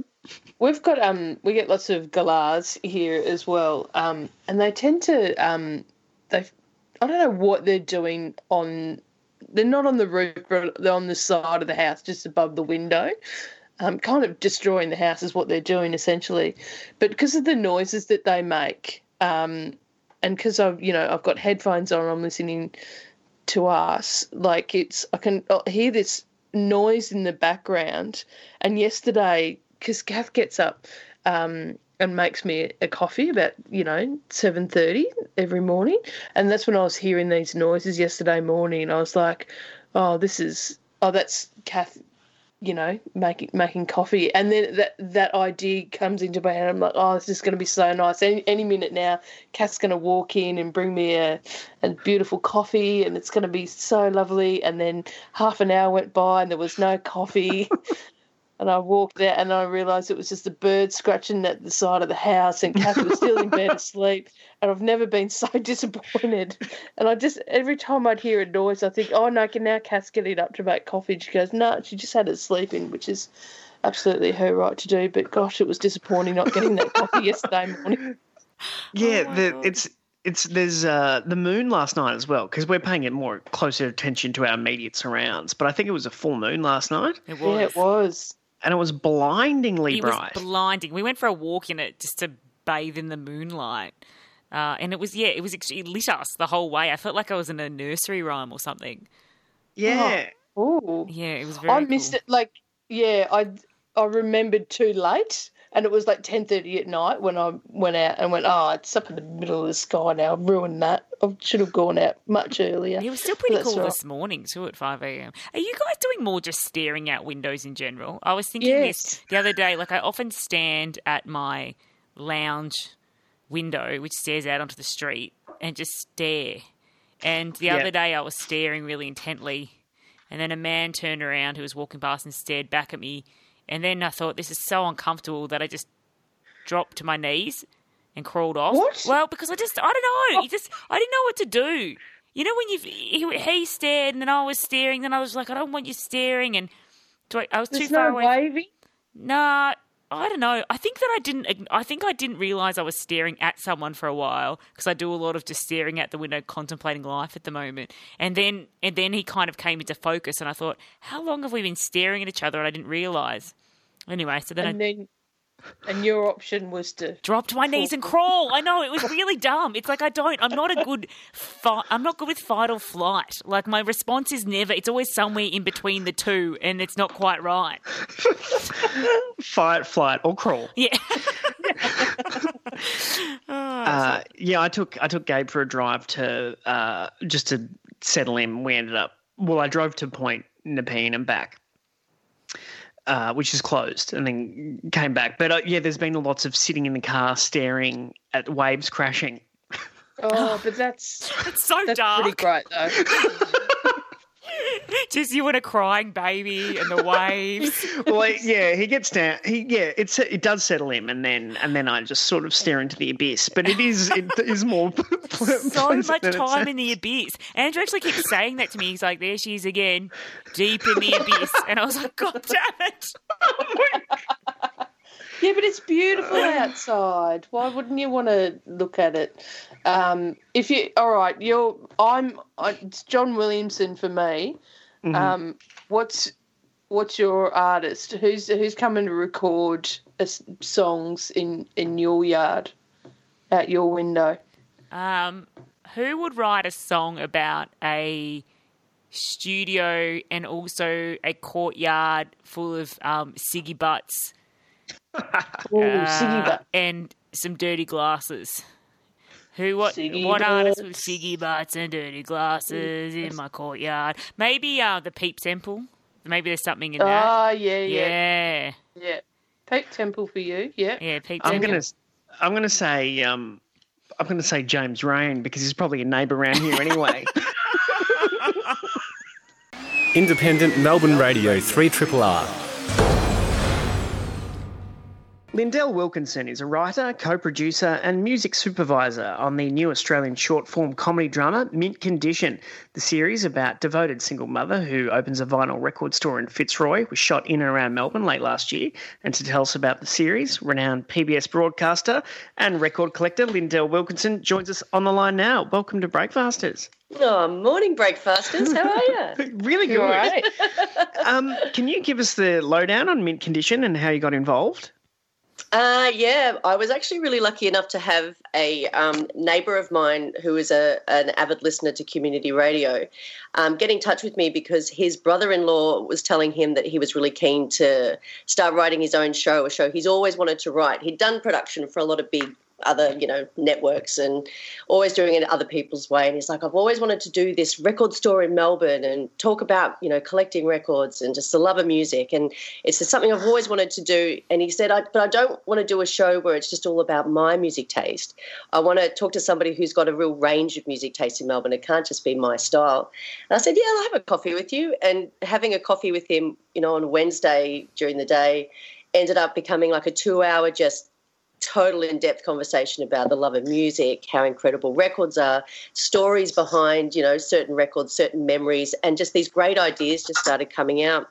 We've got um we get lots of galahs here as well. Um and they tend to um they I don't know what they're doing on they're not on the roof but they're on the side of the house just above the window. Um, kind of destroying the house is what they're doing essentially. But because of the noises that they make, um, and because I've you know I've got headphones on, I'm listening to us. Like it's I can uh, hear this noise in the background. And yesterday, because Kath gets up um, and makes me a coffee about you know seven thirty every morning, and that's when I was hearing these noises yesterday morning. I was like, oh, this is oh that's Kath. You know, making making coffee, and then that that idea comes into my head. I'm like, oh, this is going to be so nice. Any, any minute now, Kath's going to walk in and bring me a, a beautiful coffee, and it's going to be so lovely. And then half an hour went by, and there was no coffee. And I walked out and I realised it was just a bird scratching at the side of the house, and Kath was still in bed asleep. And I've never been so disappointed. And I just, every time I'd hear a noise, I think, oh no, can now Kath's getting up to make coffee. And she goes, no, she just had it sleeping, which is absolutely her right to do. But gosh, it was disappointing not getting that coffee yesterday morning. Yeah, my the, it's it's there's uh, the moon last night as well because we're paying it more closer attention to our immediate surrounds. But I think it was a full moon last night, It was. Yeah, it was. And it was blindingly It bright. was blinding. We went for a walk in it just to bathe in the moonlight. Uh, and it was, yeah, it was, ex- it lit us the whole way. I felt like I was in a nursery rhyme or something. yeah, Oh, Yeah, it was very I missed cool. it. Like, yeah, I I remembered too late, and it was like ten thirty at night when I went out and went. Oh, it's up in the middle of the sky now. I've ruined that. I should have gone out much earlier. It was still pretty cool right. this morning too at 5 a.m. Are you guys doing more just staring out windows in general? I was thinking Yes. this the other day. Like I often stand at my lounge window, which stares out onto the street, and just stare. And the Yeah. other day I was staring really intently, and then a man turned around who was walking past and stared back at me. And then I thought, this is so uncomfortable that I just dropped to my knees and crawled off. What? Well, because I just, I don't know. Oh. You just, I didn't know what to do. You know, when you he, he stared and then I was staring, then I was like, I don't want you staring. And do I, I was There's too far no away. waving. Nah, I don't know. I think that I didn't. I think I didn't realize I was staring at someone for a while because I do a lot of just staring at the window, contemplating life at the moment. And then, and then he kind of came into focus, and I thought, how long have we been staring at each other? And I didn't realize. Anyway, so then And I then, and your option was to. drop to my knees and crawl. I know it was really dumb. It's like I don't. I'm not a good. Fi- I'm not good with fight or flight. Like my response is never. It's always somewhere in between the two, and it's not quite right. Fight, flight, or crawl. Yeah. Uh, yeah, I took I took Gabe for a drive to uh, just to settle him. We ended up well, I drove to Point Nepean and back, uh, which is closed, and then came back. But uh, yeah, there's been lots of sitting in the car staring at waves crashing. Oh, but that's It's so that's dark. pretty great though. Just you and a crying baby and the waves. well, yeah, he gets down. He yeah, it's it does settle him, and then and then I just sort of stare into the abyss. But it is it is more so much time in the abyss. Andrew actually keeps saying that to me. He's like, "There she is again, deep in the abyss," and I was like, "God damn it!" Yeah, but it's beautiful outside. Why wouldn't you want to look at it? Um, if you, all right, you're. I'm. I, it's John Williamson for me. Um, what's what's your artist? Who's who's coming to record uh, s- songs in in your yard, at your window? Um, who would write a song about a studio and also a courtyard full of um, ciggy butts Oh, uh, Siggy Butt. and some dirty glasses? Who what Ciggy what artist with butts. ciggy butts and dirty glasses in my courtyard? Maybe uh, the Peep Temple. Maybe there's something in that. Ah, yeah, yeah, yeah, yeah. Peep Temple for you, yeah. yeah, Peep I'm Temple. gonna I'm gonna say um I'm gonna say James Rain because he's probably a neighbour around here anyway. Independent Melbourne Radio 3 Triple R. Lindell Wilkinson is a writer, co producer, and music supervisor on the new Australian short form comedy drama Mint Condition. The series about devoted single mother who opens a vinyl record store in Fitzroy was shot in and around Melbourne late last year. And to tell us about the series, renowned PBS broadcaster and record collector Lindell Wilkinson joins us on the line now. Welcome to Breakfasters. Oh, morning, breakfasters. How are you? Really good. Right. Um, can you give us the lowdown on Mint Condition and how you got involved? Uh, yeah, I was actually really lucky enough to have a um, neighbour of mine who is a, an avid listener to community radio um, get in touch with me because his brother in law was telling him that he was really keen to start writing his own show, a show he's always wanted to write. He'd done production for a lot of big other you know networks and always doing it other people's way. And he's like i've always wanted to do this record store in melbourne and talk about you know collecting records and just the love of music. And it's just something i've always wanted to do. And he said I, but i don't want to do a show where it's just all about my music taste. I want to talk to somebody who's got a real range of music taste in melbourne. It can't just be my style. And i said yeah i'll have a coffee with you. And having a coffee with him you know on wednesday during the day ended up becoming like a two hour just total in-depth conversation about the love of music how incredible records are stories behind you know certain records certain memories and just these great ideas just started coming out.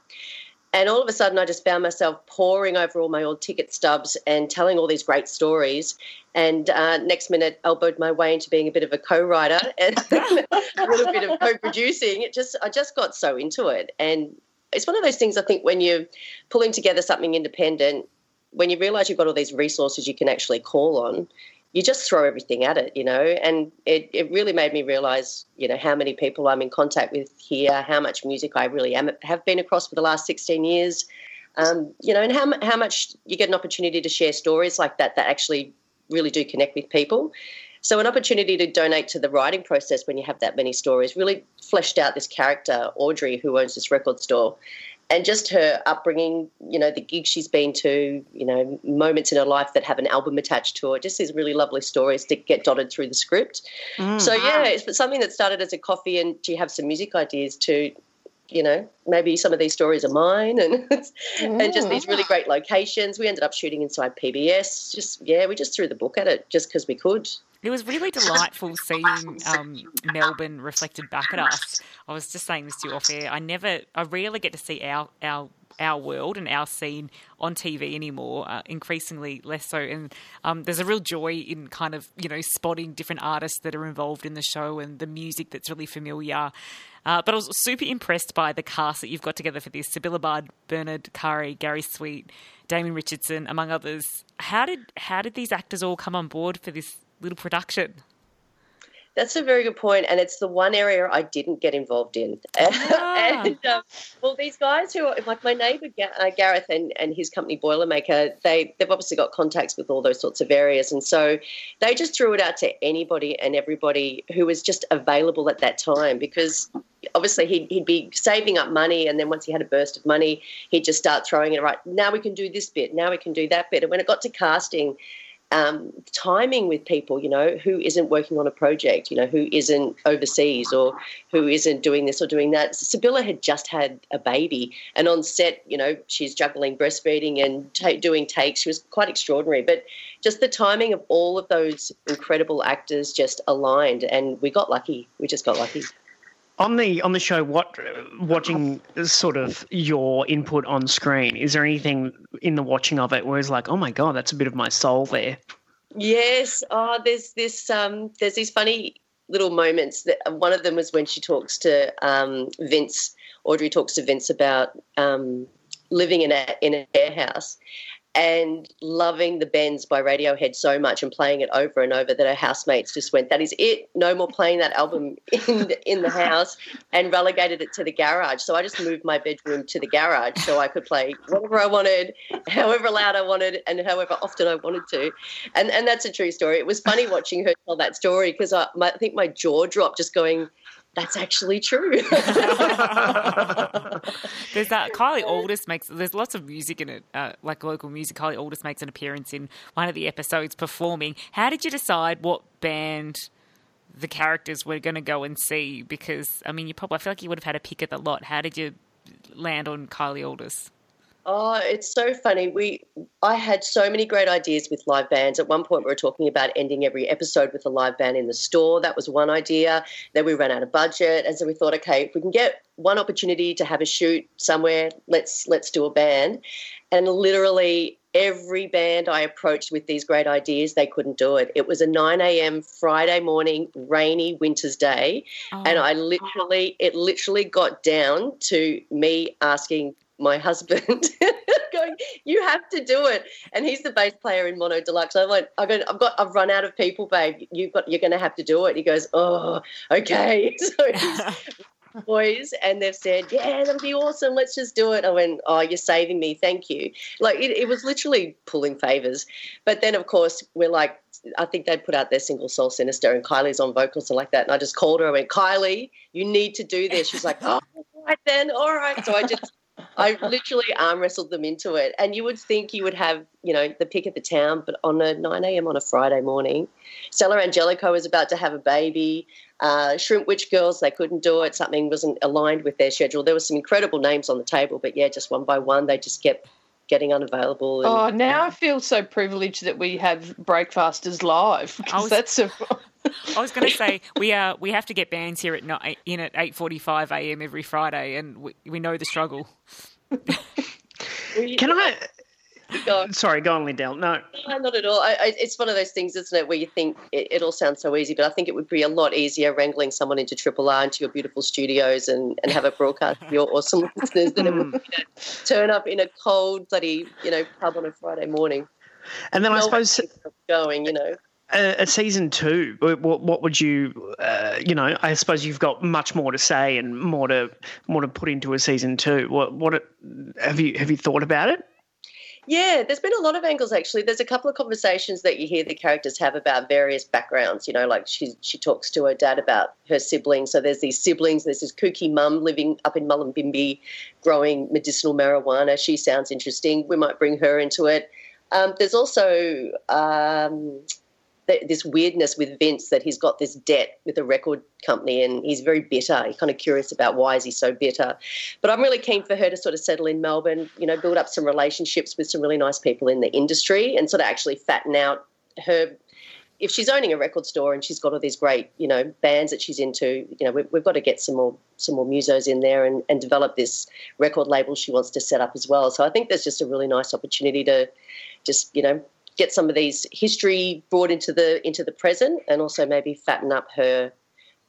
And all of a sudden i just found myself poring over all my old ticket stubs and telling all these great stories. And uh, next minute elbowed my way into being a bit of a co-writer and a little bit of co-producing. It just i just got so into it. And it's one of those things i think when you're pulling together something independent when you realize you've got all these resources you can actually call on, you just throw everything at it, you know. And it, it really made me realize, you know, how many people I'm in contact with here, how much music I really am, have been across for the last 16 years, um, you know, and how, how much you get an opportunity to share stories like that that actually really do connect with people. So, an opportunity to donate to the writing process when you have that many stories really fleshed out this character, Audrey, who owns this record store and just her upbringing, you know, the gigs she's been to, you know, moments in her life that have an album attached to it, just these really lovely stories to get dotted through the script. Mm. So yeah, it's something that started as a coffee and do you have some music ideas to you know, maybe some of these stories are mine, and and just these really great locations. We ended up shooting inside PBS. Just yeah, we just threw the book at it just because we could. It was really delightful seeing um, Melbourne reflected back at us. I was just saying this to you off air. I never, I rarely get to see our our our world and our scene on TV anymore. Uh, increasingly less so, and um, there's a real joy in kind of you know spotting different artists that are involved in the show and the music that's really familiar. Uh, but I was super impressed by the cast that you've got together for this: Sibylla Budd, Bernard Curry, Gary Sweet, Damien Richardson, among others. How did how did these actors all come on board for this little production? That's a very good point, and it's the one area I didn't get involved in. Ah. and um, well, these guys who, are, like my neighbour uh, Gareth and, and his company Boilermaker, they they've obviously got contacts with all those sorts of areas, and so they just threw it out to anybody and everybody who was just available at that time because obviously he'd, he'd be saving up money and then once he had a burst of money he'd just start throwing it right now we can do this bit now we can do that bit and when it got to casting um, timing with people, you know, who isn't working on a project, you know, who isn't overseas or who isn't doing this or doing that. Sibylla had just had a baby, and on set, you know, she's juggling breastfeeding and ta- doing takes. She was quite extraordinary, but just the timing of all of those incredible actors just aligned, and we got lucky. We just got lucky on the on the show what watching sort of your input on screen is there anything in the watching of it where it's like oh my god that's a bit of my soul there yes. Oh there's this um there's these funny little moments that one of them was when she talks to um vince audrey talks to vince about um living in a in a warehouse and loving the Bends by Radiohead so much and playing it over and over that her housemates just went, "That is it. No more playing that album in the, in the house," and relegated it to the garage. So I just moved my bedroom to the garage so I could play whatever I wanted, however loud I wanted, and however often I wanted to. And and that's a true story. It was funny watching her tell that story because I, I think my jaw dropped just going that's actually true. there's that Kylie Auldist makes. There's lots of music in it, uh, like local music. Kylie Auldist makes an appearance in one of the episodes performing. How did you decide what band? The characters were going to go and see because I mean, you probably I feel like you would have had a pick at the lot. How did you land on Kylie Auldist? Oh, it's so funny. We I had so many great ideas with live bands. At one point we were talking about ending every episode with a live band in the store. That was one idea. Then we ran out of budget and so we thought, okay, if we can get one opportunity to have a shoot somewhere, let's let's do a band. And literally every band I approached with these great ideas, they couldn't do it. It was a 9 a.m. Friday morning, rainy winter's day. Oh. And I literally, it literally got down to me asking my husband going, you have to do it. And he's the bass player in Mono Deluxe. I went, I go, I've got, I've run out of people, babe. You've got, you're going to have to do it. He goes, oh, okay. So boys, and they've said, yeah, that'll be awesome. Let's just do it. I went, oh, you're saving me. Thank you. Like it, it was literally pulling favors. But then, of course, we're like, I think they put out their single Soul Sinister, and Kylie's on vocals and like that. And I just called her. I went, Kylie, you need to do this. She's like, oh, all right then, all right. So I just I literally arm wrestled them into it. And you would think you would have, you know, the pick of the town, but on a 9 a.m. on a Friday morning, Stella Angelico was about to have a baby. Uh, Shrimp Witch Girls, they couldn't do it. Something wasn't aligned with their schedule. There were some incredible names on the table, but yeah, just one by one, they just kept getting unavailable. And, oh, now I feel so privileged that we have Breakfasters live because that's a. I was going to say we are we have to get bands here at night in at eight forty five a.m. every Friday, and we, we know the struggle. Can I? Go Sorry, go on, Lindell. No. no, not at all. I, I, it's one of those things, isn't it, where you think it, it, all sounds so easy, but I think it would be a lot easier wrangling someone into Triple R into your beautiful studios and, and have a broadcast for your awesome listeners than it would hmm. you know, turn up in a cold bloody you know pub on a Friday morning. And then no I suppose going, you know a, season two, what, what would you, uh, you know, I suppose you've got much more to say and more to more to put into a season two. What what have you have you thought about it? Yeah, there's been a lot of angles actually. There's a couple of conversations that you hear the characters have about various backgrounds. You know, like she she talks to her dad about her siblings. So there's these siblings. There's this kooky mum living up in Mullumbimby, growing medicinal marijuana. She sounds interesting. We might bring her into it. Um, there's also um, this weirdness with Vince that he's got this debt with a record company and he's very bitter. He's kind of curious about why is he so bitter. But I'm really keen for her to sort of settle in Melbourne, you know, build up some relationships with some really nice people in the industry and sort of actually fatten out her if she's owning a record store and she's got all these great, you know, bands that she's into, you know, we, we've, got to get some more some more musos in there and, and develop this record label she wants to set up as well. So I think there's just a really nice opportunity to just, you know, get some of these history brought into the into the present and also maybe fatten up her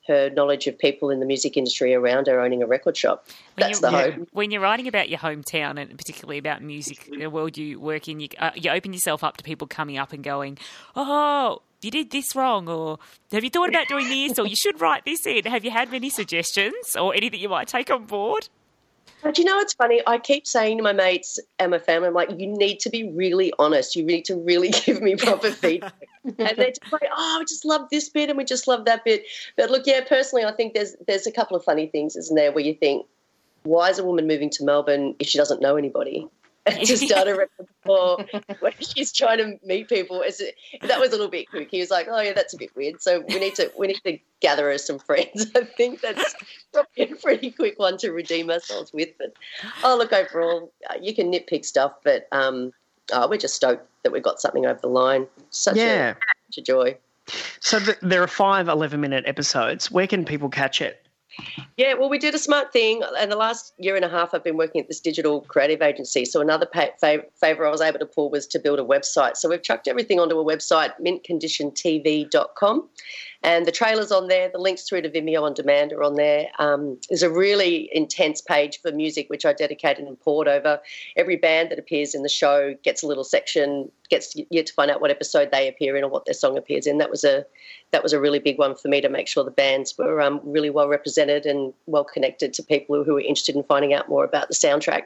her knowledge of people in the music industry around her owning a record shop. When That's the hope. When you're writing about your hometown and particularly about music, the world you work in, you, uh, you open yourself up to people coming up and going, "Oh, you did this wrong," or "Have you thought about doing this?" or "You should write this in." Have you had many suggestions or anything you might take on board? But you know, it's funny. I keep saying to my mates and my family, I'm like, you need to be really honest. You need to really give me proper feedback. and they're just like, oh, we just love this bit and we just love that bit. But look, yeah, personally, I think there's there's a couple of funny things, isn't there, where you think, why is a woman moving to Melbourne if she doesn't know anybody? To start a record store where she's trying to meet people. Is it, that was a little bit quick. He was like, "Oh yeah, that's a bit weird." So we need to we need to gather her some friends. I think that's probably a pretty quick one to redeem ourselves with. But oh, look, overall, uh, you can nitpick stuff, but um, oh, we're just stoked that we got something over the line. Such Yeah. a such a joy. So th- there are five 11 minute episodes. Where can people catch it? Yeah, well, we did a smart thing. And the last year and a half, I've been working at this digital creative agency. So another fav- favor I was able to pull was to build a website. So we've chucked everything onto a website, mintconditiontv.com. And the trailer's on there. The links through to Vimeo on demand are on there. Um, there's a really intense page for music, which I dedicated and poured over. Every band that appears in the show gets a little section, gets you to find out what episode they appear in or what their song appears in. That was a that was a really big one for me to make sure the bands were um, really well represented and well connected to people who were interested in finding out more about the soundtrack.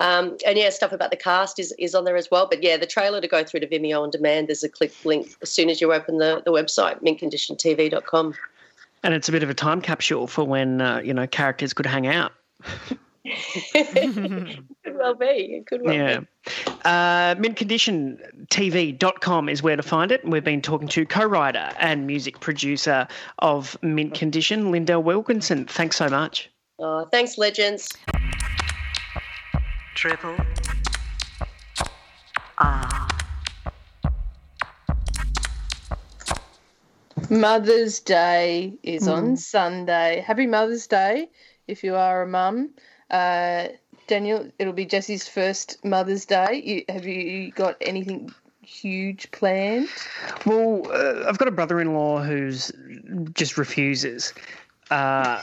Um, and yeah, stuff about the cast is, is on there as well. But yeah, the trailer to go through to Vimeo on demand, there's a click link as soon as you open the, the website, mintconditiontv.com. And it's a bit of a time capsule for when, uh, you know, characters could hang out. could well be. It could well yeah. be. Uh, mintconditiontv.com is where to find it. And we've been talking to co-writer and music producer of Mint Condition, Lindell Wilkinson. Thanks so much. Oh, thanks, legends. Triple R. Mother's Day is on Mm. Sunday. Happy Mother's Day if you are a mum. Uh, Daniel, it'll be Jesse's first Mother's Day. You, have you got anything huge planned? Well, uh, I've got a brother-in-law who's just refuses, uh,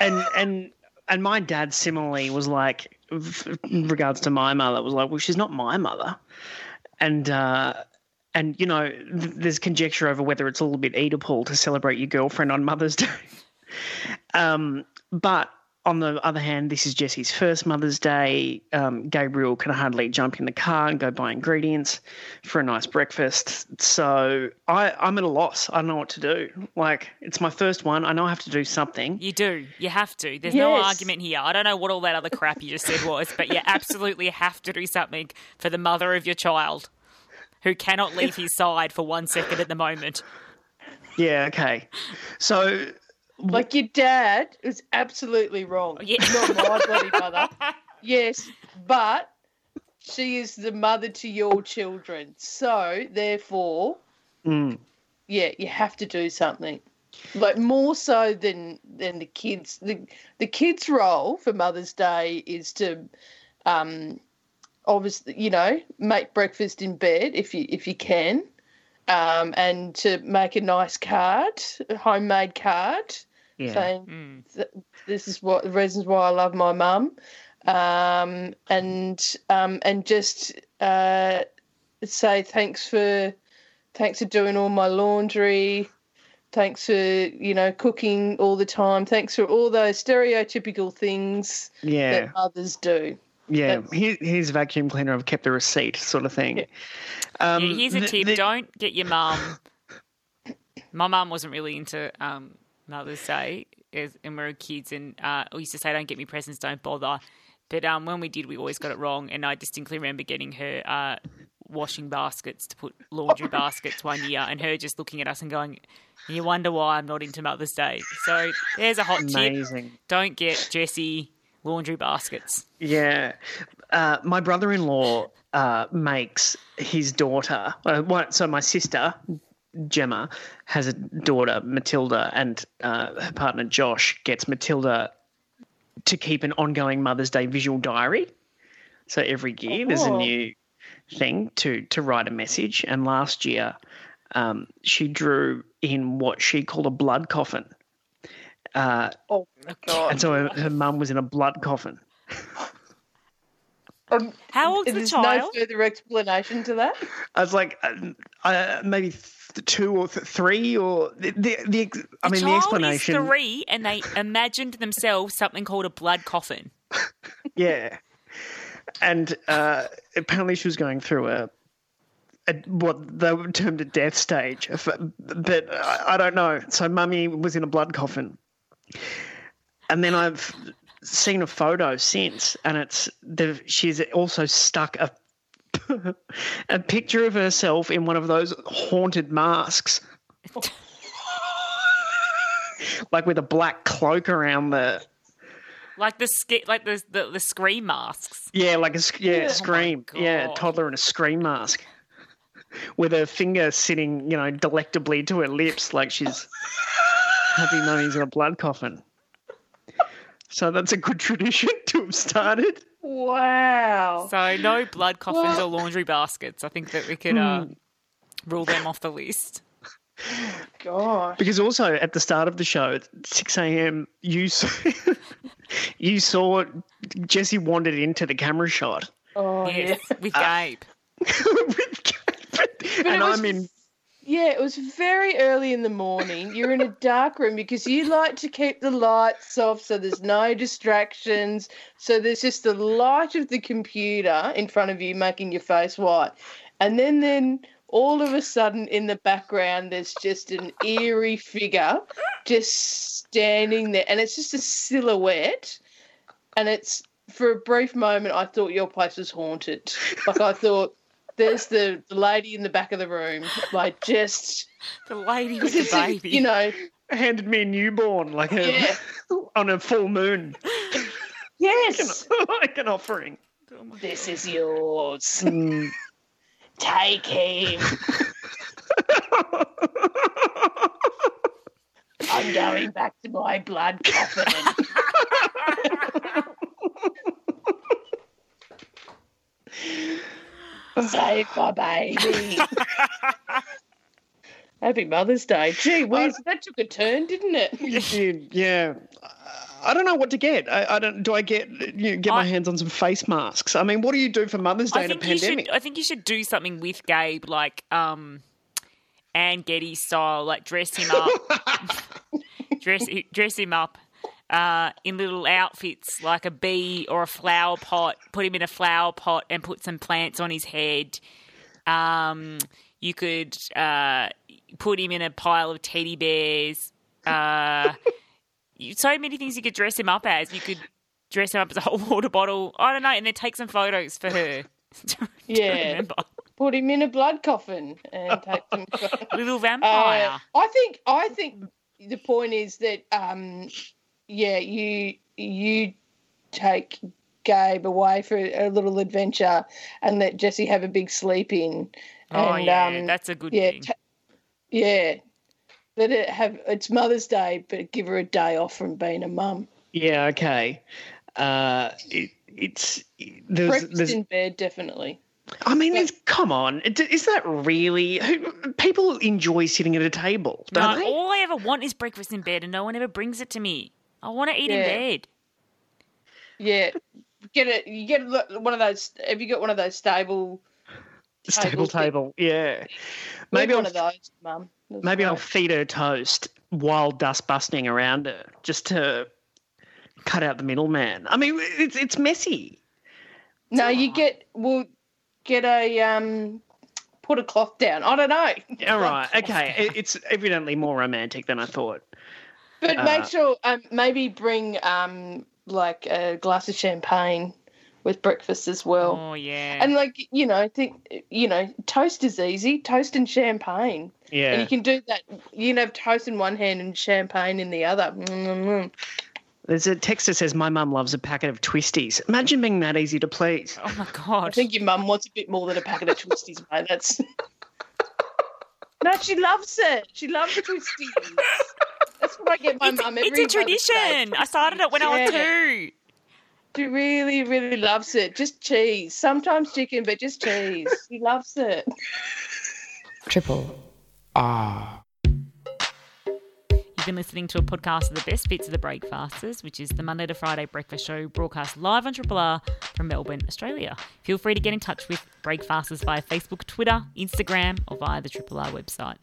and and and my dad similarly was like, in regards to my mother, was like, well, she's not my mother, and. Uh, and you know, th- there's conjecture over whether it's a little bit Oedipal to celebrate your girlfriend on Mother's Day. um, but on the other hand, this is Jesse's first Mother's Day. Um, Gabriel can hardly jump in the car and go buy ingredients for a nice breakfast. So I, I'm at a loss. I don't know what to do. Like, it's my first one. I know I have to do something. You do. You have to. There's no argument here. I don't know what all that other crap you just said was, but you absolutely have to do something for the mother of your child who cannot leave his side for one second at the moment. Yeah, okay. So, Like your dad was absolutely wrong. Yeah. Not my bloody mother. Yes, but she is the mother to your children. So therefore, mm, yeah, you have to do something. Like more so than than the kids. The the kids' role for Mother's Day is to um obviously you know, make breakfast in bed if you if you can. Um, and to make a nice card, a homemade card, Yeah. saying th- this is what the reasons why I love my mum, um, and um, and just uh, say thanks for thanks for doing all my laundry, thanks for you know cooking all the time, thanks for all those stereotypical things Yeah. that mothers do. Yeah, here, here's a vacuum cleaner. I've kept the receipt, sort of thing. Um, yeah, here's a tip: the- don't get your mum. My mum wasn't really into um, Mother's Day, as, and we were kids, and uh, we used to say, "Don't get me presents, don't bother." But um, when we did, we always got it wrong, and I distinctly remember getting her uh, washing baskets to put laundry baskets one year, and her just looking at us and going, "You wonder why I'm not into Mother's Day." So there's a hot tip: don't get Jesse laundry baskets. Yeah. Uh, my brother in law uh, makes his daughter, uh, so my sister, Gemma, has a daughter, Matilda, and uh, her partner, Josh, gets Matilda to keep an ongoing Mother's Day visual diary. So every year there's a Oh. new thing to, to write a message. And last year um, she drew in what she called a blood coffin. Uh, Oh my god! and so her, her mum was in a blood coffin. Um, How old's the there's child? no further explanation to that. I was like, uh, uh, maybe th- two or th- three, or the the, the ex- I the mean, the child explanation. is three, and they imagined themselves something called a blood coffin. Yeah, and uh, apparently she was going through a, a what they termed a death stage, but I, I don't know. So mummy was in a blood coffin, and then I've seen a photo since, and it's the, she's also stuck a a picture of herself in one of those haunted masks. like with a black cloak around the Like the sk- like the, the the scream masks. yeah, like a sc- yeah, Oh scream, yeah, God. toddler in a scream mask, with her finger sitting, you know, delectably to her lips, like she's happy mummy's in a blood coffin. So that's a good tradition to have started. Wow. So no blood coffins or laundry baskets. I think that we could uh, Hmm. rule them off the list. Gosh. Because also at the start of the show at six a.m., you saw, you saw Jesse wandered into the camera shot, Oh yes, yeah. with Uh, Gabe. and I'm in. Yeah, it was very early in the morning. You're in a dark room because you like to keep the lights off so there's no distractions. So there's just the light of the computer in front of you making your face white. And then then all of a sudden in the background there's just an eerie figure just standing there and it's just a silhouette and it's for a brief moment I thought your place was haunted. Like I thought there's the, the lady in the back of the room, like just The lady with the baby. you know, handed me a newborn like a Yeah. on a full moon, yes, like an offering. this is yours. Mm. Take him. I'm going back to my blood coffin. Save my baby. Happy Mother's Day. Gee whiz, that took a turn, didn't it? It did, yeah. I don't know what to get. I, I don't. Do I get you know, get my I- hands on some face masks? I mean, what do you do for Mother's Day I in a think you pandemic? should. I think you should do something with Gabe, like um, Anne Geddes style, like dress him up, dress dress him up. Uh, in little outfits like a bee or a flower pot, put him in a flower pot and put some plants on his head. Um, you could uh, put him in a pile of teddy bears. Uh, so many things you could dress him up as. You could dress him up as a whole water bottle. I don't know, and then take some photos for her. to Yeah. remember. Put him in a blood coffin and take some. little vampire. Uh, I think I think the point is that um, yeah, you you take Gabe away for a little adventure and let Jesse have a big sleep in. oh and, yeah, um, that's a good yeah, thing. ta- yeah. Let it have it's Mother's Day, but give her a day off from being a mum. yeah, okay. Uh, it, it's there's, Breakfast there's in bed, definitely. I mean, it's, come on, is that really? Who, people enjoy sitting at a table, don't no, they? all I ever want is breakfast in bed, and no one ever brings it to me. I want to eat in bed. Yeah, get it. You get a- one of those. Have you got one of those stable? Stable tables that- table, yeah. Maybe Maybe one I'll of those, Mum. That's maybe I'll feed her toast while dust busting around her, just to cut out the middleman. I mean, it's it's messy. No, you get. We'll get a um. Put a cloth down. I don't know. All right, okay. It's evidently more romantic than I thought. But Uh, make sure um, maybe bring um like a glass of champagne with breakfast as well. Oh yeah. And like you know, I think you know, toast is easy. Toast and champagne. Yeah. And you can do that. You can have toast in one hand and champagne in the other. Mm-mm-mm. There's a text that says, My mum loves a packet of twisties. Imagine being that easy to please. Oh my God. I think your mum wants a bit more than a packet of twisties, mate. That's no, she loves it. She loves the twisties. That's what I get my It's, mum every it's a tradition. I started it when I was two. She really, really loves it. Just cheese. Sometimes chicken, but just cheese. She loves it. Triple R. You've been listening to a podcast of the best bits of the Breakfasters, which is the Monday to Friday breakfast show broadcast live on Triple R from Melbourne, Australia. Feel free to get in touch with Breakfasters via Facebook, Twitter, Instagram, or via the Triple R website.